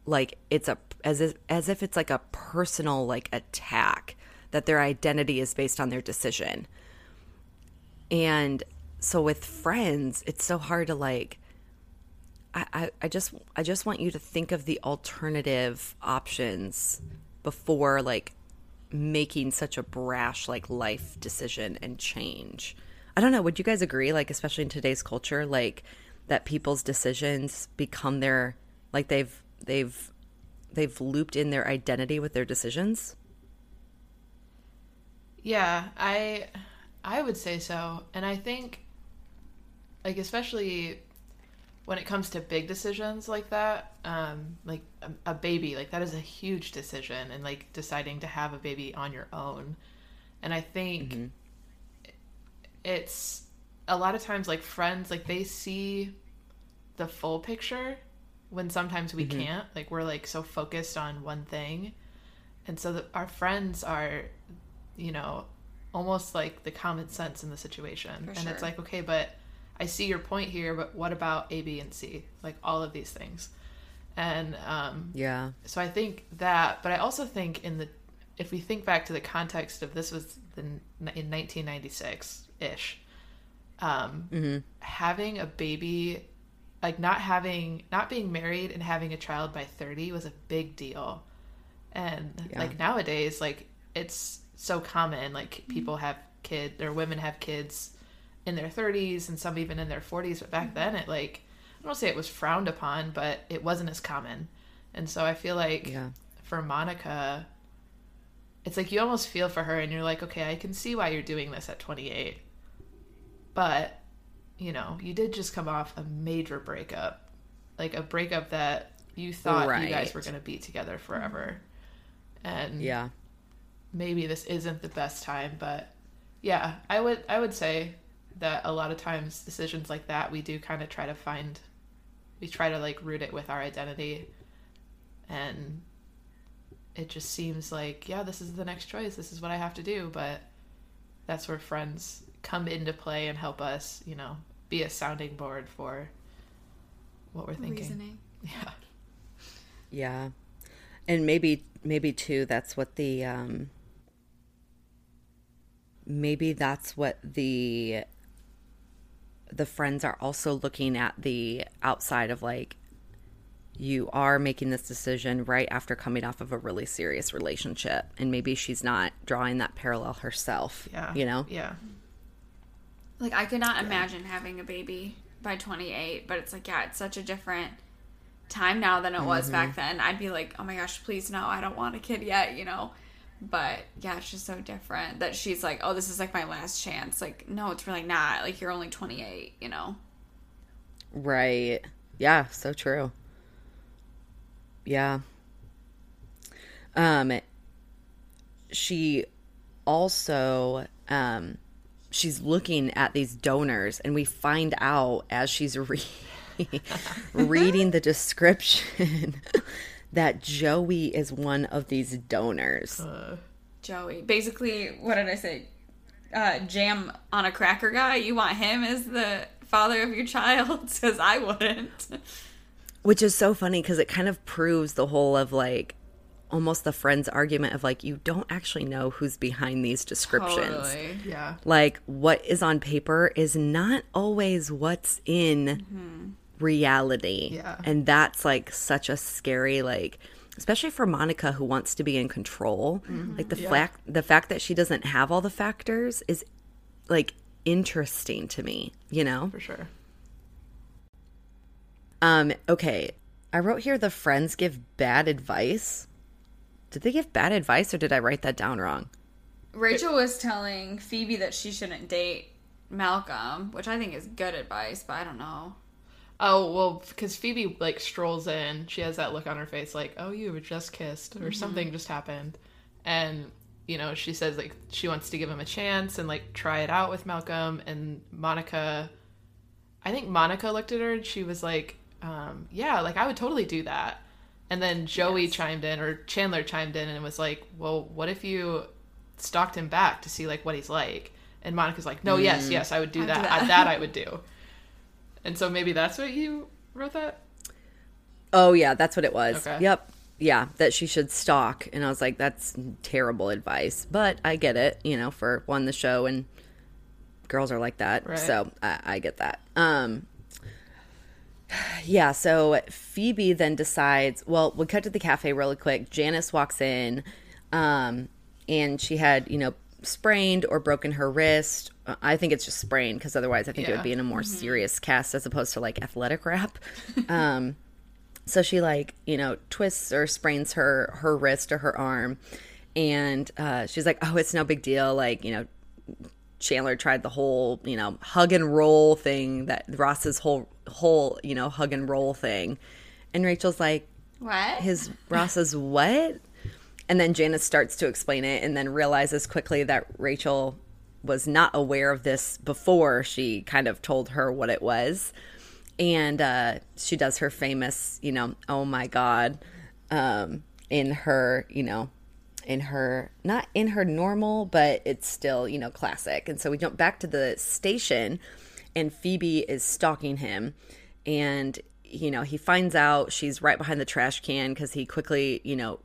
like it's a as if, as if it's like a personal like attack that their identity is based on their decision. And so with friends it's so hard to like I, I, I just I just want you to think of the alternative options before like making such a brash like life decision and change. I don't know, would you guys agree like especially in today's culture like that people's decisions become their like they've they've they've looped in their identity with their decisions? Yeah, I I would say so. And I think like especially when it comes to big decisions like that, um like a, a baby, like that is a huge decision and like deciding to have a baby on your own. And I think mm-hmm. it's a lot of times like friends like they see the full picture when sometimes we mm-hmm. can't. Like we're like so focused on one thing. And so the, our friends are you know, almost like the common sense in the situation. For and it's like, okay, but I see your point here, but what about A, B, and C? Like all of these things. And um, Yeah. so I think that, but I also think in the if we think back to the context of this was the, in 1996 ish, um, Mm-hmm. having a baby, like not having, not being married and having a child by 30 was a big deal. And Yeah. like nowadays, like it's so common, like people have kids or women have kids in their 30s and some even in their 40s. But back mm-hmm. then, it like, I don't say it was frowned upon, but it wasn't as common. And so I feel like Yeah. for Monica, it's like you almost feel for her and you're like, okay, I can see why you're doing this at 28. But, you know, you did just come off a major breakup. Like a breakup that you thought you guys were going to be together mm-hmm. forever. And Yeah. maybe this isn't the best time, but yeah, I would I would say that a lot of times decisions like that we do kind of try to find we try to like root it with our identity and it just seems like yeah this is the next choice this is what i have to do but that's where friends come into play and help us you know be a sounding board for what we're thinking Reasoning. yeah Yeah. And maybe maybe too that's what the um maybe that's what the the friends are also looking at the outside of like you are making this decision right after coming off of a really serious relationship and maybe she's not drawing that parallel herself yeah you know yeah Like I could not imagine having a baby by 28, but it's like yeah, it's such a different time now than it was Mm-hmm. back then. I'd be like, "Oh my gosh, please no, I don't want a kid yet," you know. But yeah, it's just so different that she's like, "Oh, this is like my last chance." Like, no, it's really not. Like you're only 28, you know. Right. Yeah, so true. Yeah. Um she also um she's looking at these donors and we find out as she's re- reading the description that Joey is one of these donors. Joey. Basically, what did I say? Uh, jam on a cracker guy. You want him as the father of your child? Because I wouldn't. Which is so funny because it kind of proves the whole of like almost the friends argument of like you don't actually know who's behind these descriptions. Totally. yeah Like what is on paper is not always what's in reality. Yeah. And that's like such a scary like especially for Monica who wants to be in control. Like the Yeah. fact the fact that she doesn't have all the factors is like interesting to me, you know? for sure Um, okay. I wrote here the friends give bad advice. Did they give bad advice or did I write that down wrong? Rachel was telling Phoebe that she shouldn't date Malcolm, which I think is good advice, but I don't know. Oh well, because Phoebe like strolls in, she has that look on her face, like, "Oh, you were just kissed," or something just happened, and you know she says like she wants to give him a chance and like try it out with Malcolm and Monica. I think Monica looked at her and she was like, um, "Yeah, like I would totally do that." And then Joey chimed in, or Chandler chimed in, and was like, "Well, what if you stalked him back to see like what he's like?" And Monica's like, "No, yes, yes, I would do do that. that." I- that I would do." And so maybe that's what you wrote that? Oh yeah, that's what it was. Okay. Yep. Yeah, that she should stalk. And I was like, that's terrible advice. But I get it, you know, for one the show and girls are like that. Right. So I, I get that. Um yeah, so Phoebe then decides, well, we'll cut to the cafe really quick. Janice walks in, um, and she had, you know, sprained or broken her wrist. Uh, I think it's just sprained because otherwise I think it would be in a more serious cast as opposed to like athletic wrap. Um, so she like you know twists or sprains her her wrist or her arm, and uh, she's like, oh, it's no big deal. Like you know, Chandler tried the whole, you know, hug and roll thing that Ross's whole whole, you know, hug and roll thing. And Rachel's like, What? his Ross's what? And then Janice starts to explain it and then realizes quickly that Rachel was not aware of this before she kind of told her what it was. And uh, she does her famous, you know, oh my God, um, in her, you know, in her, not in her normal, but it's still, you know, classic. And so we jump back to the station and Phoebe is stalking him. And, you know, he finds out she's right behind the trash can because he quickly, you know,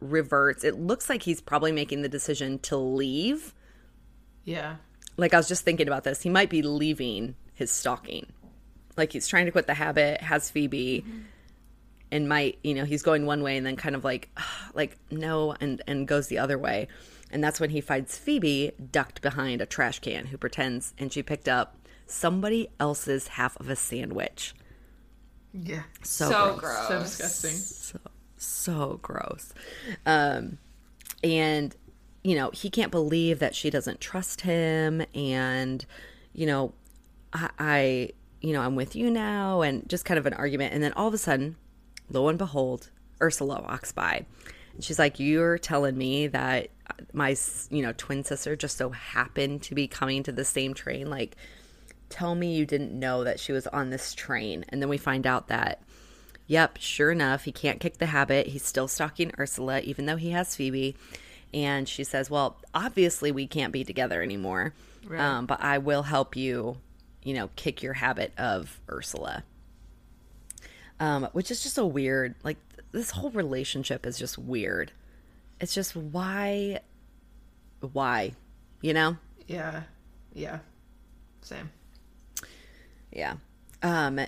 reverts. It looks like he's probably making the decision to leave. Yeah. Like I was just thinking about this. He might be leaving his stalking. Like he's trying to quit the habit, has Phoebe and might, you know, he's going one way and then kind of like like no and and goes the other way. And that's when he finds Phoebe ducked behind a trash can who pretends and she picked up somebody else's half of a sandwich. Yeah. So, So gross. gross. So disgusting. so so gross. Um and you know he can't believe that she doesn't trust him. And you know I, I you know i'm with you now. And just kind of an argument. And then all of a sudden lo and behold ursula walks by. And she's like you're telling me that my you know twin sister just so happened to be coming to the same train? Like tell me you didn't know that she was on this train. And then we find out that Yep, sure enough, he can't kick the habit. He's still stalking Ursula, even though he has Phoebe. And she says, Well, obviously we can't be together anymore. Right. Um, but I will help you, you know, kick your habit of Ursula. Um, which is just a weird, like, this whole relationship is just weird. It's just why, why, you know? Yeah. Yeah. Same. Yeah. Um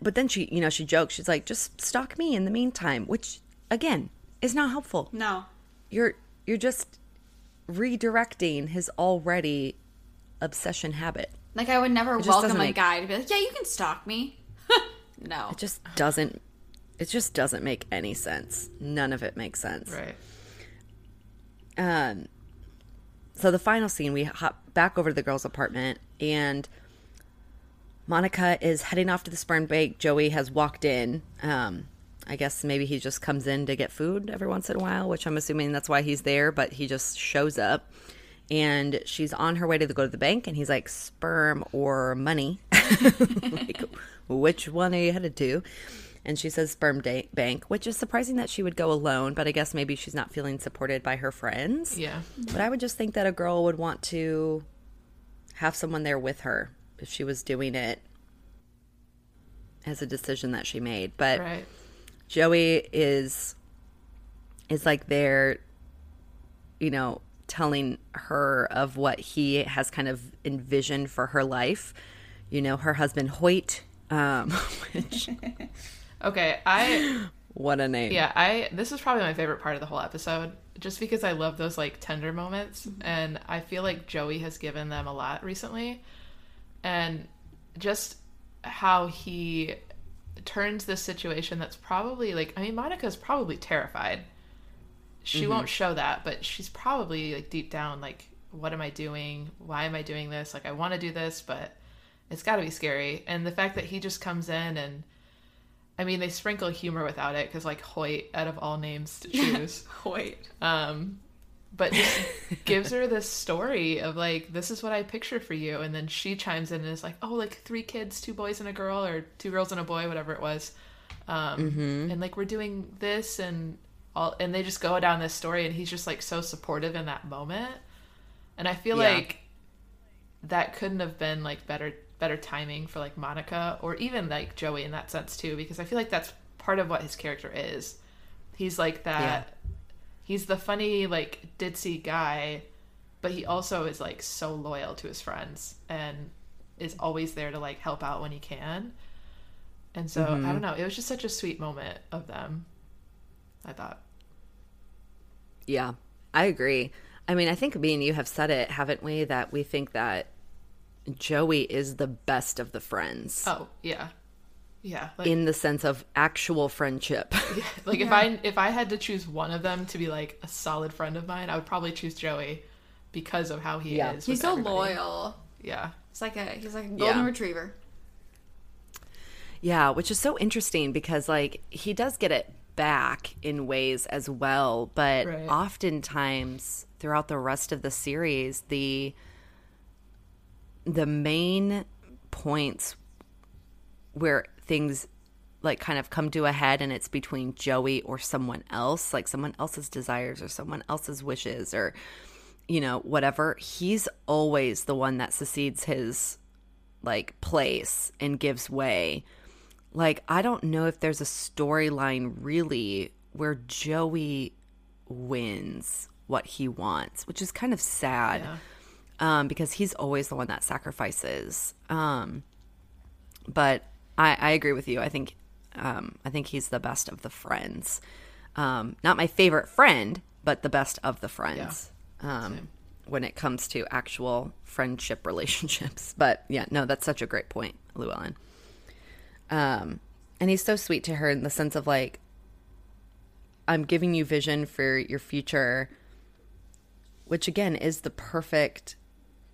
but then she, you know, she jokes. She's like, "Just stalk me in the meantime," which again is not helpful. No. You're you're just redirecting his already obsession habit. Like I would never just welcome a make- guy to be like, yeah, you can stalk me. no. It just doesn't it just doesn't make any sense. None of it makes sense. Right. Um, so the final scene, we hop back over to the girls' apartment, and Monica is heading off to the sperm bank. Joey has walked in. Um, I guess maybe he just comes in to get food every once in a while, which I'm assuming that's why he's there. But he just shows up, and she's on her way to go to the bank, and he's like, "Sperm or money? like, which one are you headed to?" And she says sperm da- bank, which is surprising that she would go alone, but I guess maybe she's not feeling supported by her friends. Yeah. But I would just think that a girl would want to have someone there with her if she was doing it as a decision that she made. But Right. Joey is is like there, you know, telling her of what he has kind of envisioned for her life. You know, her husband Hoyt, um, which Okay. I what a name. yeah, I this is probably my favorite part of the whole episode just because I love those like tender moments and I feel like Joey has given them a lot recently. And just how he turns this situation that's probably like I mean Monica's probably terrified. She won't show that, but she's probably like deep down like what am I doing? Why am I doing this? Like I want to do this, but it's got to be scary. And the fact that he just comes in and I mean, they sprinkle humor without it because, like, Hoyt, out of all names to choose, Hoyt. um, but just gives her this story of like, this is what I picture for you, and then she chimes in and is like, oh, like three kids, two boys and a girl, or two girls and a boy, whatever it was, um, and like we're doing this and all, and they just go down this story, and he's just like so supportive in that moment, and I feel Yeah. like that couldn't have been like better better timing for like Monica or even like Joey in that sense too because I feel like that's part of what his character is. He's like that he's the funny like ditzy guy but he also is like so loyal to his friends and is always there to like help out when he can. And so I mm-hmm. don't know, it was just such a sweet moment of them. I thought. Yeah, I agree. I mean, I think me and you have said it, haven't we? That we think that Joey is the best of the friends Oh, yeah. Yeah, like in the sense of actual friendship. Yeah, like if I if I had to choose one of them to be like a solid friend of mine, I would probably choose Joey because of how he Yeah. is. He's so everybody. loyal. Yeah. It's like a he's like a golden Yeah. retriever. yeah, which is so interesting because like he does get it back in ways as well, but Right. oftentimes throughout the rest of the series, the the main points where things like kind of come to a head and it's between Joey or someone else, like someone else's desires or someone else's wishes or you know, whatever, he's always the one that succeeds his like place and gives way. Like I don't know if there's a storyline really where Joey wins what he wants, which is kind of sad Yeah. um, because he's always the one that sacrifices. Um, but I, I agree with you. I think um, I think he's the best of the friends. Um, not my favorite friend, but the best of the friends. Um, when it comes to actual friendship relationships. But yeah, no, that's such a great point, Llewellyn. Um, and he's so sweet to her in the sense of like, I'm giving you vision for your future, which again is the perfect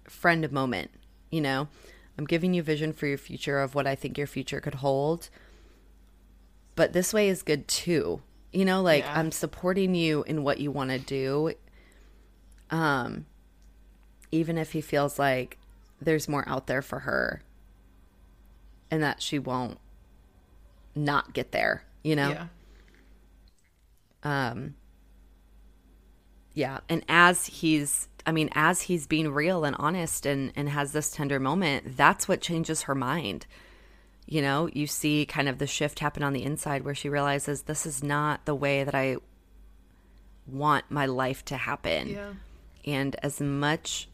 friend moment. You know, I'm giving you vision for your future of what I think your future could hold. But this way is good too. You know, like Yeah. I'm supporting you in what you want to do. Um, even if he feels like there's more out there for her and that she won't not get there, you know? Yeah. um yeah and as he's i mean as he's being real and honest and and has this tender moment that's what changes her mind you know you see kind of the shift happen on the inside where she realizes this is not the way that i want my life to happen Yeah. and as much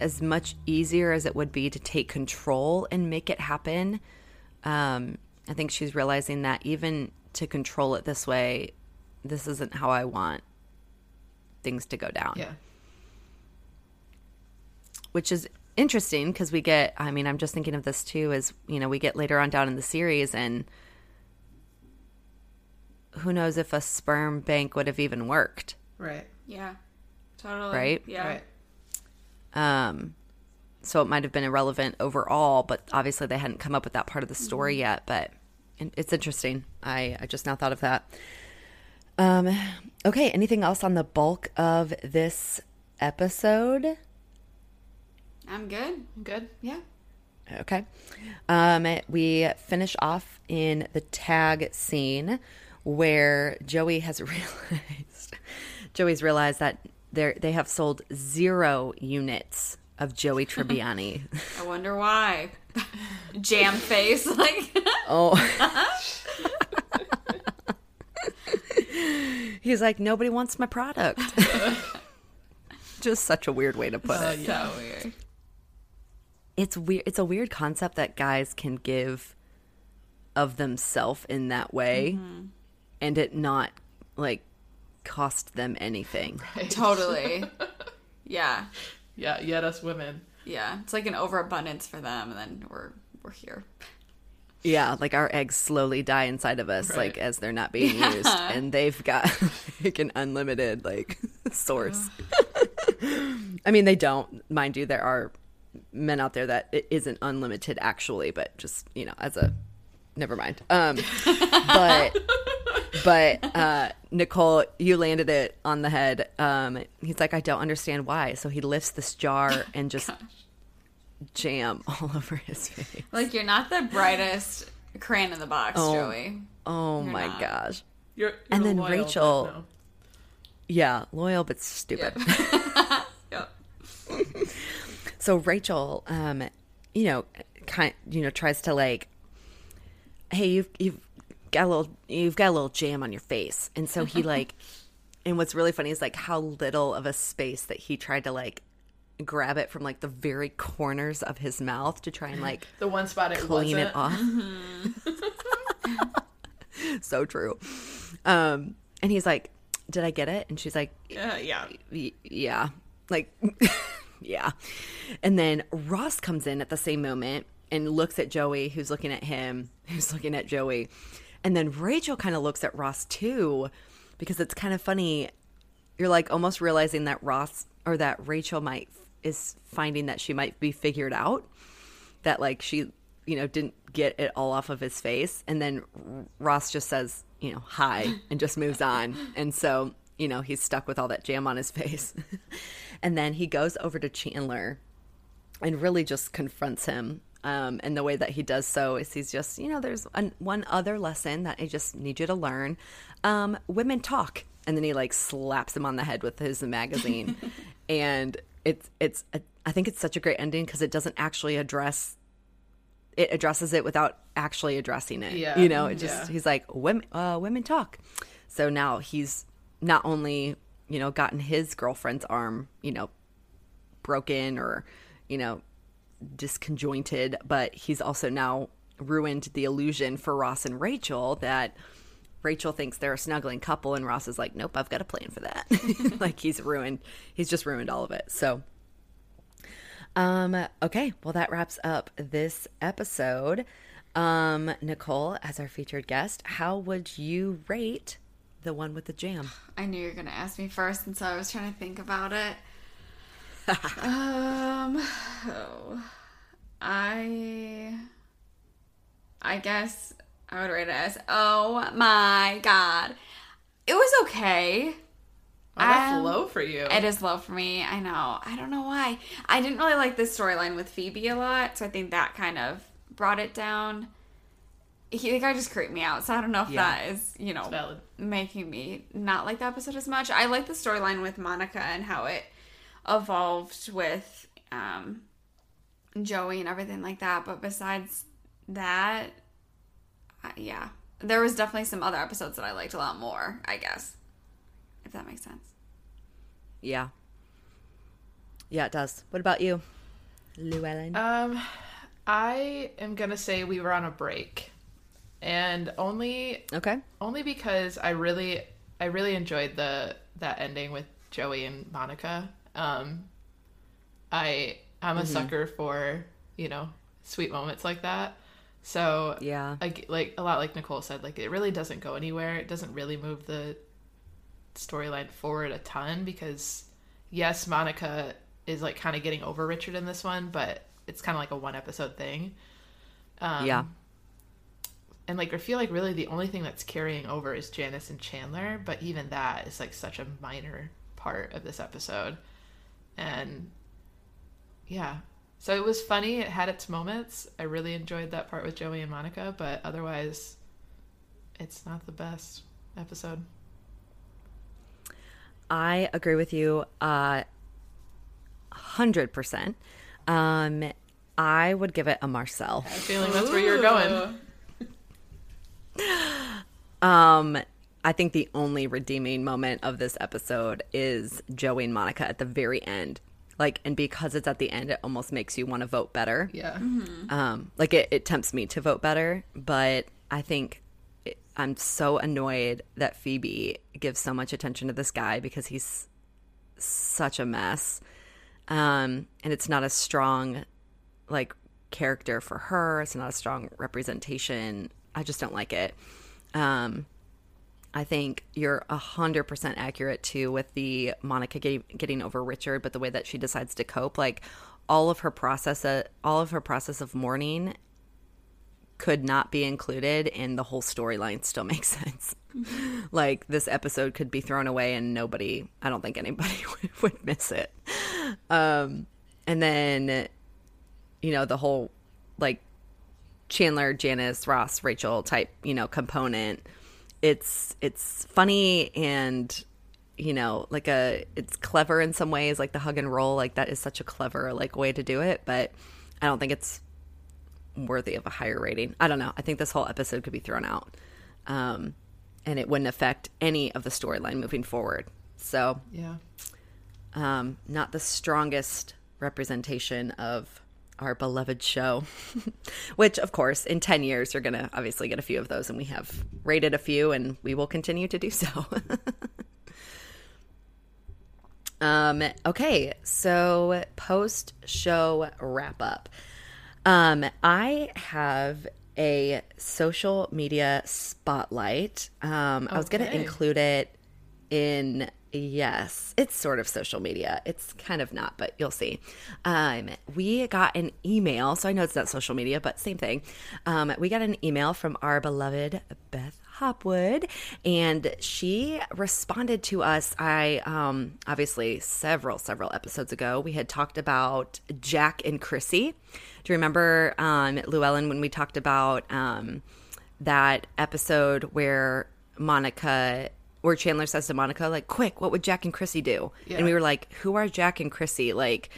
as much easier as it would be to take control and make it happen um, i think she's realizing that even to control it this way this isn't how i want things to go down Yeah. which is interesting because we get i mean i'm just thinking of this too as you know we get later on down in the series and who knows if a sperm bank would have even worked Right. Yeah. Totally. Right? Yeah. Right. Um, so it might have been irrelevant overall, but obviously they hadn't come up with that part of the story yet. But it's interesting. I I just now thought of that. Um, okay. Anything else on the bulk of this episode? I'm good. I'm Good. Yeah. Okay. Um, we finish off in the tag scene where Joey has realized Joey's realized that they they have sold zero units of Joey Tribbiani. I wonder why. Jam face. Like, oh. He's like, nobody wants my product. Just such a weird way to put Uh, it. yeah. so weird. it's weird it's a weird concept that guys can give of themselves in that way and it not like cost them anything Totally. Yeah. Yeah. Yet us women. Yeah. It's like an overabundance for them, and then we're we're here. Yeah like our eggs slowly die inside of us like as they're not being used and they've got like an unlimited like source. I mean they don't mind you there are men out there that it isn't unlimited actually but just you know as a never mind. Um but but uh nicole you landed it on the head. Um he's like i don't understand why. So he lifts this jar and just jam all over his face Like you're not the brightest crayon in the box, Oh. Joey. oh You're my not. gosh You're, you're And then loyal, Rachel- no. yeah loyal but stupid Yep. so rachel um you know kind you know tries to like hey you've you've got a little you've got a little jam on your face and so he like and what's really funny is like how little of a space that he tried to like grab it from like the very corners of his mouth to try and like The one spot it clean wasn't. it off. So true. Um and he's like did i get it? And she's like Uh, yeah. Yeah. Like yeah. And then ross comes in at the same moment and looks at joey who's looking at him who's looking at joey. And then rachel kind of looks at ross too because it's kind of funny. You're like almost realizing that ross or that rachel might is finding that she might be figured out that like she you know didn't get it all off of his face. And then ross just says you know hi and just moves on. And so you know he's stuck with all that jam on his face. And then he goes over to chandler and really just confronts him um, and the way that he does so is he's just you know there's an, one other lesson that i just need you to learn. Um, women talk. And then he like slaps him on the head with his magazine. And it's it's I think it's such a great ending because it doesn't actually address it addresses it without actually addressing it. Yeah. You know, it just Yeah. he's like women uh women talk. So now he's not only, you know, gotten his girlfriend's arm, you know, broken or, you know, disconjointed, but he's also now ruined the illusion for Ross and Rachel that Rachel thinks they're a snuggling couple and Ross is like, "Nope, I've got a plan for that." like he's ruined he's just ruined all of it. So um okay, well that wraps up this episode. Um Nicole as our featured guest, how would you rate the one with the jam? I knew you were gonna ask me first, and so I was trying to think about it. um, oh, I, I guess I would rate it as oh my god, it was okay. Oh, that's Um, low for you. It is low for me. I know. I don't know why. I didn't really like this storyline with Phoebe a lot, so I think that kind of brought it down. He, the guy just creeped me out, so I don't know if Yeah. that is, you know, making me not like the episode as much. I like the storyline with Monica and how it evolved with um, Joey and everything like that. But besides that, I, yeah, there was definitely some other episodes that I liked a lot more. I guess, if that makes sense. Yeah. Yeah, it does. What about you? Llewellyn? Um, I am gonna say we were on a break, and only okay. only because I really I really enjoyed the that ending with Joey and Monica. Um, I I'm a Mm-hmm. sucker for you know sweet moments like that. So Yeah. G like a lot like Nicole said, like it really doesn't go anywhere. It doesn't really move the storyline forward a ton because yes, Monica is like kind of getting over Richard in this one, but it's kind of like a one episode thing. Um, yeah. and like I feel like really the only thing that's carrying over is Janice and Chandler, but even that is like such a minor part of this episode. And yeah. So it was funny, it had its moments. I really enjoyed that part with Joey and Monica, but otherwise it's not the best episode. I agree with you uh 100%. Um I would give it a Marcel. I have a feeling that's where you're going. Um I think the only redeeming moment of this episode is Joey and Monica at the very end. Like and because it's at the end it almost makes you want to vote better. Yeah. um like it, it tempts me to vote better but i think it, i'm so annoyed that phoebe gives so much attention to this guy because he's such a mess. Um and it's not a strong like character for her. It's not a strong representation. I just don't like it. Um I think you're a hundred percent accurate too with the Monica getting, getting over Richard, but the way that she decides to cope, like all of her process, uh, all of her process of mourning, could not be included, and the whole storyline still makes sense. like this episode could be thrown away, and nobody, I don't think anybody would, would miss it. Um, and then, you know, the whole like Chandler, Janice, Ross, Rachel type, you know, component. It's it's funny and you know, like a it's clever in some ways, like the hug and roll, like that is such a clever like way to do it, but I don't think it's worthy of a higher rating. I don't know. I think this whole episode could be thrown out. Um and it wouldn't affect any of the storyline moving forward. So, Yeah. um, not the strongest representation of our beloved show. Which, of course, in 10 years, you're going to obviously get a few of those, and we have rated a few, and we will continue to do so. um, okay, so post show wrap up. Um, I have a social media spotlight. Um, I was going to include it in yes it's sort of social media. It's kind of not but you'll see. Um, we got an email so i know it's not social media but same thing. Um, we got an email from our beloved beth hopwood and she responded to us. I um, obviously several several episodes ago we had talked about jack and chrissy. Do you remember um, llewellyn when we talked about um, that episode where monica where Chandler says to Monica, like, quick, what would Jack and Chrissy do? Yeah. And we were like, who are Jack and Chrissy? Like,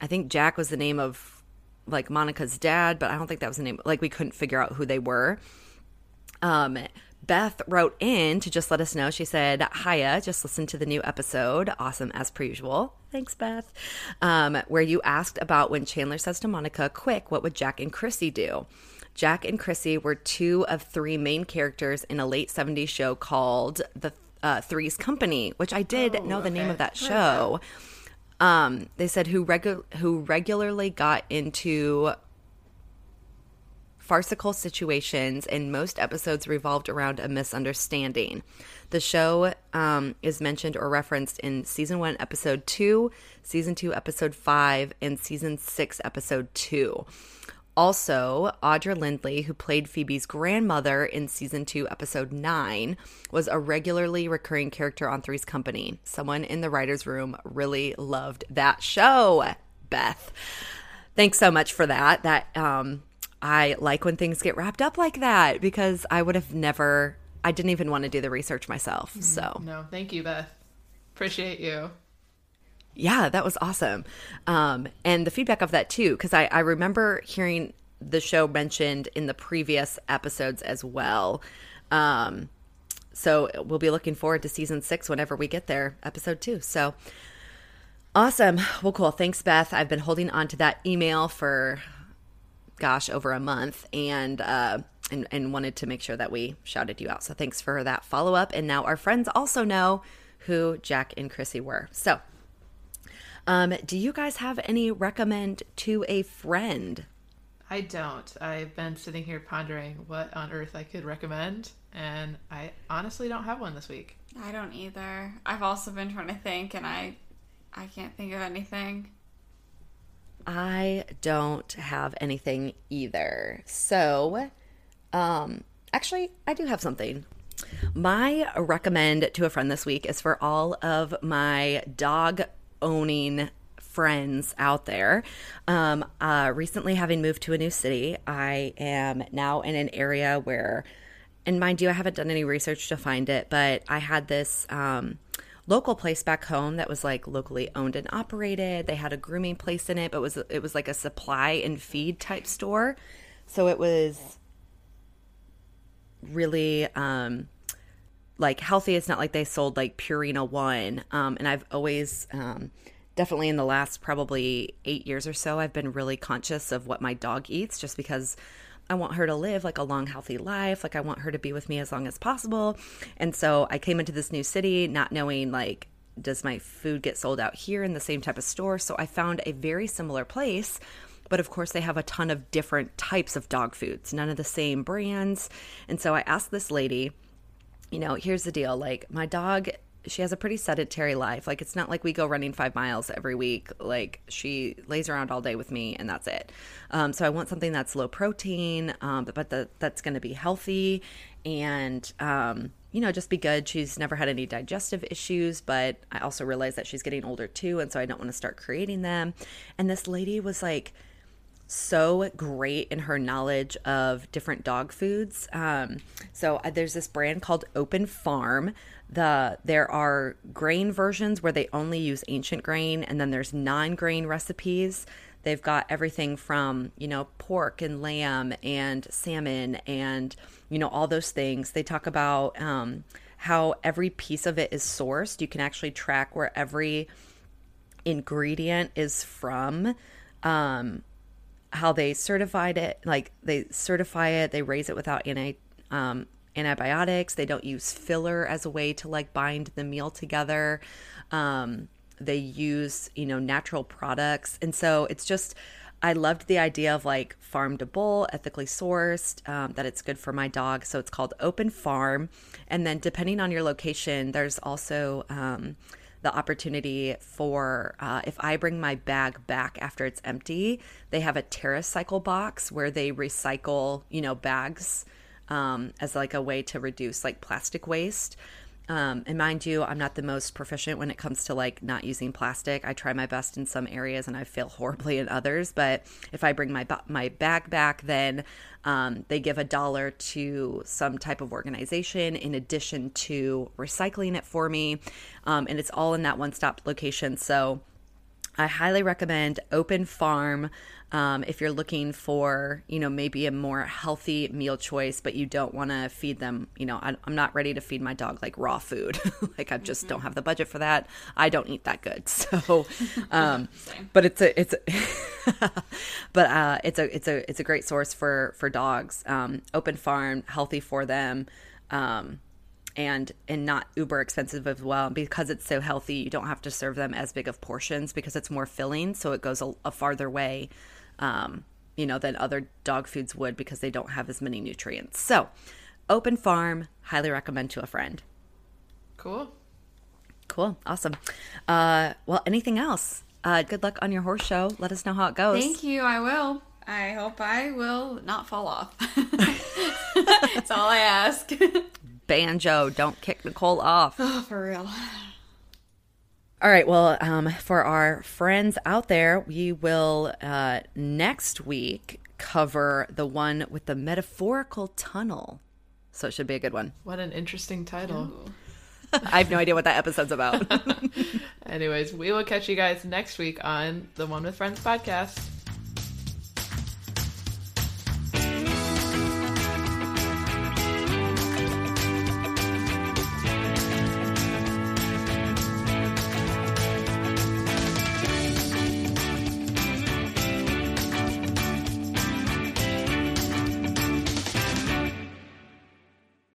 I think Jack was the name of like Monica's dad, but I don't think that was the name. Like we couldn't figure out who they were. Um, Beth wrote in to just let us know. She said, Hiya, just listened to the new episode. Awesome as per usual. Thanks, Beth. Um, where you asked about when Chandler says to Monica, Quick, what would Jack and Chrissy do? Jack and Chrissy were two of three main characters in a late 70s show called The uh, Three's Company, which I did Oh, know the name of that show. Um, they said who regu- who regularly got into farcical situations, and most episodes revolved around a misunderstanding. The show um, is mentioned or referenced in season one, episode two, season two, episode five, and season six, episode two. Also, Audra Lindley, who played Phoebe's grandmother in season two, episode nine, was a regularly recurring character on Three's Company. Someone in the writer's room really loved that show, Beth. Thanks so much for that. That um, I like when things get wrapped up like that because I would have never, I didn't even want to do the research myself. So, No, thank you, Beth. Appreciate you. Yeah, that was awesome. Um, and the feedback of that too, because I, I remember hearing the show mentioned in the previous episodes as well. Um, so we'll be looking forward to season six whenever we get there, episode two. So awesome. Well, cool. Thanks, Beth. I've been holding on to that email for, gosh, over a month and, uh, and, and wanted to make sure that we shouted you out. So thanks for that follow up. And now our friends also know who Jack and Chrissy were. So, um, do you guys have any recommend to a friend? I don't. I've been sitting here pondering what on earth I could recommend, and I honestly don't have one this week. I don't either. I've also been trying to think, and I, I can't think of anything. I don't have anything either. So, um, actually, I do have something. My recommend to a friend this week is for all of my dog owning friends out there. Um, uh, recently, having moved to a new city, I am now in an area where, and mind you, I haven't done any research to find it, but I had this. Um, local place back home that was like locally owned and operated. They had a grooming place in it, but it was it was like a supply and feed type store. So it was really um like healthy. It's not like they sold like Purina One. Um and I've always um definitely in the last probably 8 years or so I've been really conscious of what my dog eats just because I want her to live like a long, healthy life. Like, I want her to be with me as long as possible. And so I came into this new city not knowing, like, does my food get sold out here in the same type of store? So I found a very similar place. But of course, they have a ton of different types of dog foods, none of the same brands. And so I asked this lady, you know, here's the deal. Like, my dog, she has a pretty sedentary life. Like, it's not like we go running five miles every week. Like, she lays around all day with me, and that's it. Um, so, I want something that's low protein, um, but that, that's going to be healthy and, um, you know, just be good. She's never had any digestive issues, but I also realize that she's getting older too. And so, I don't want to start creating them. And this lady was like, so great in her knowledge of different dog foods. Um, so uh, there's this brand called Open Farm. The there are grain versions where they only use ancient grain, and then there's non-grain recipes. They've got everything from you know pork and lamb and salmon and you know all those things. They talk about um, how every piece of it is sourced. You can actually track where every ingredient is from. Um, how they certified it like they certify it they raise it without anti um, antibiotics. They don't use filler as a way to like bind the meal together. Um, they use you know natural products. And so it's just i loved the idea of like farm to bowl ethically sourced um, that it's good for my dog. So it's called open farm. And then depending on your location there's also um, the opportunity for uh, if I bring my bag back after it's empty, they have a TerraCycle box where they recycle, you know, bags um, as like a way to reduce like plastic waste. Um, and mind you, I'm not the most proficient when it comes to like not using plastic. I try my best in some areas and I fail horribly in others. But if I bring my my bag back, then um, they give a dollar to some type of organization in addition to recycling it for me, um, and it's all in that one stop location. So I highly recommend Open Farm um, if you're looking for, you know, maybe a more healthy meal choice, but you don't want to feed them. You know, I, am not ready to feed my dog like raw food. like I just mm-hmm. don't have the budget for that. I don't eat that good. So, um, but it's a it's a but uh, it's a it's a it's a great source for for dogs. Um, open farm, healthy for them. Um, and and not uber expensive as well because it's so healthy you don't have to serve them as big of portions because it's more filling so it goes a, a farther way um, you know than other dog foods would because they don't have as many nutrients. So open farm highly recommend to a friend. Cool. Cool. Awesome. Uh, well anything else? Uh, good luck on your horse show. Let us know how it goes. Thank you. I will. I hope i will not fall off. That's all i ask. Banjo. Don't kick Nicole off. Oh, for real. All right. Well, um, for our friends out there, we will uh, next week cover the one with the metaphorical tunnel. So it should be a good one. What an interesting title. I have no idea what that episode's about. Anyways, we will catch you guys next week on the One with Friends podcast.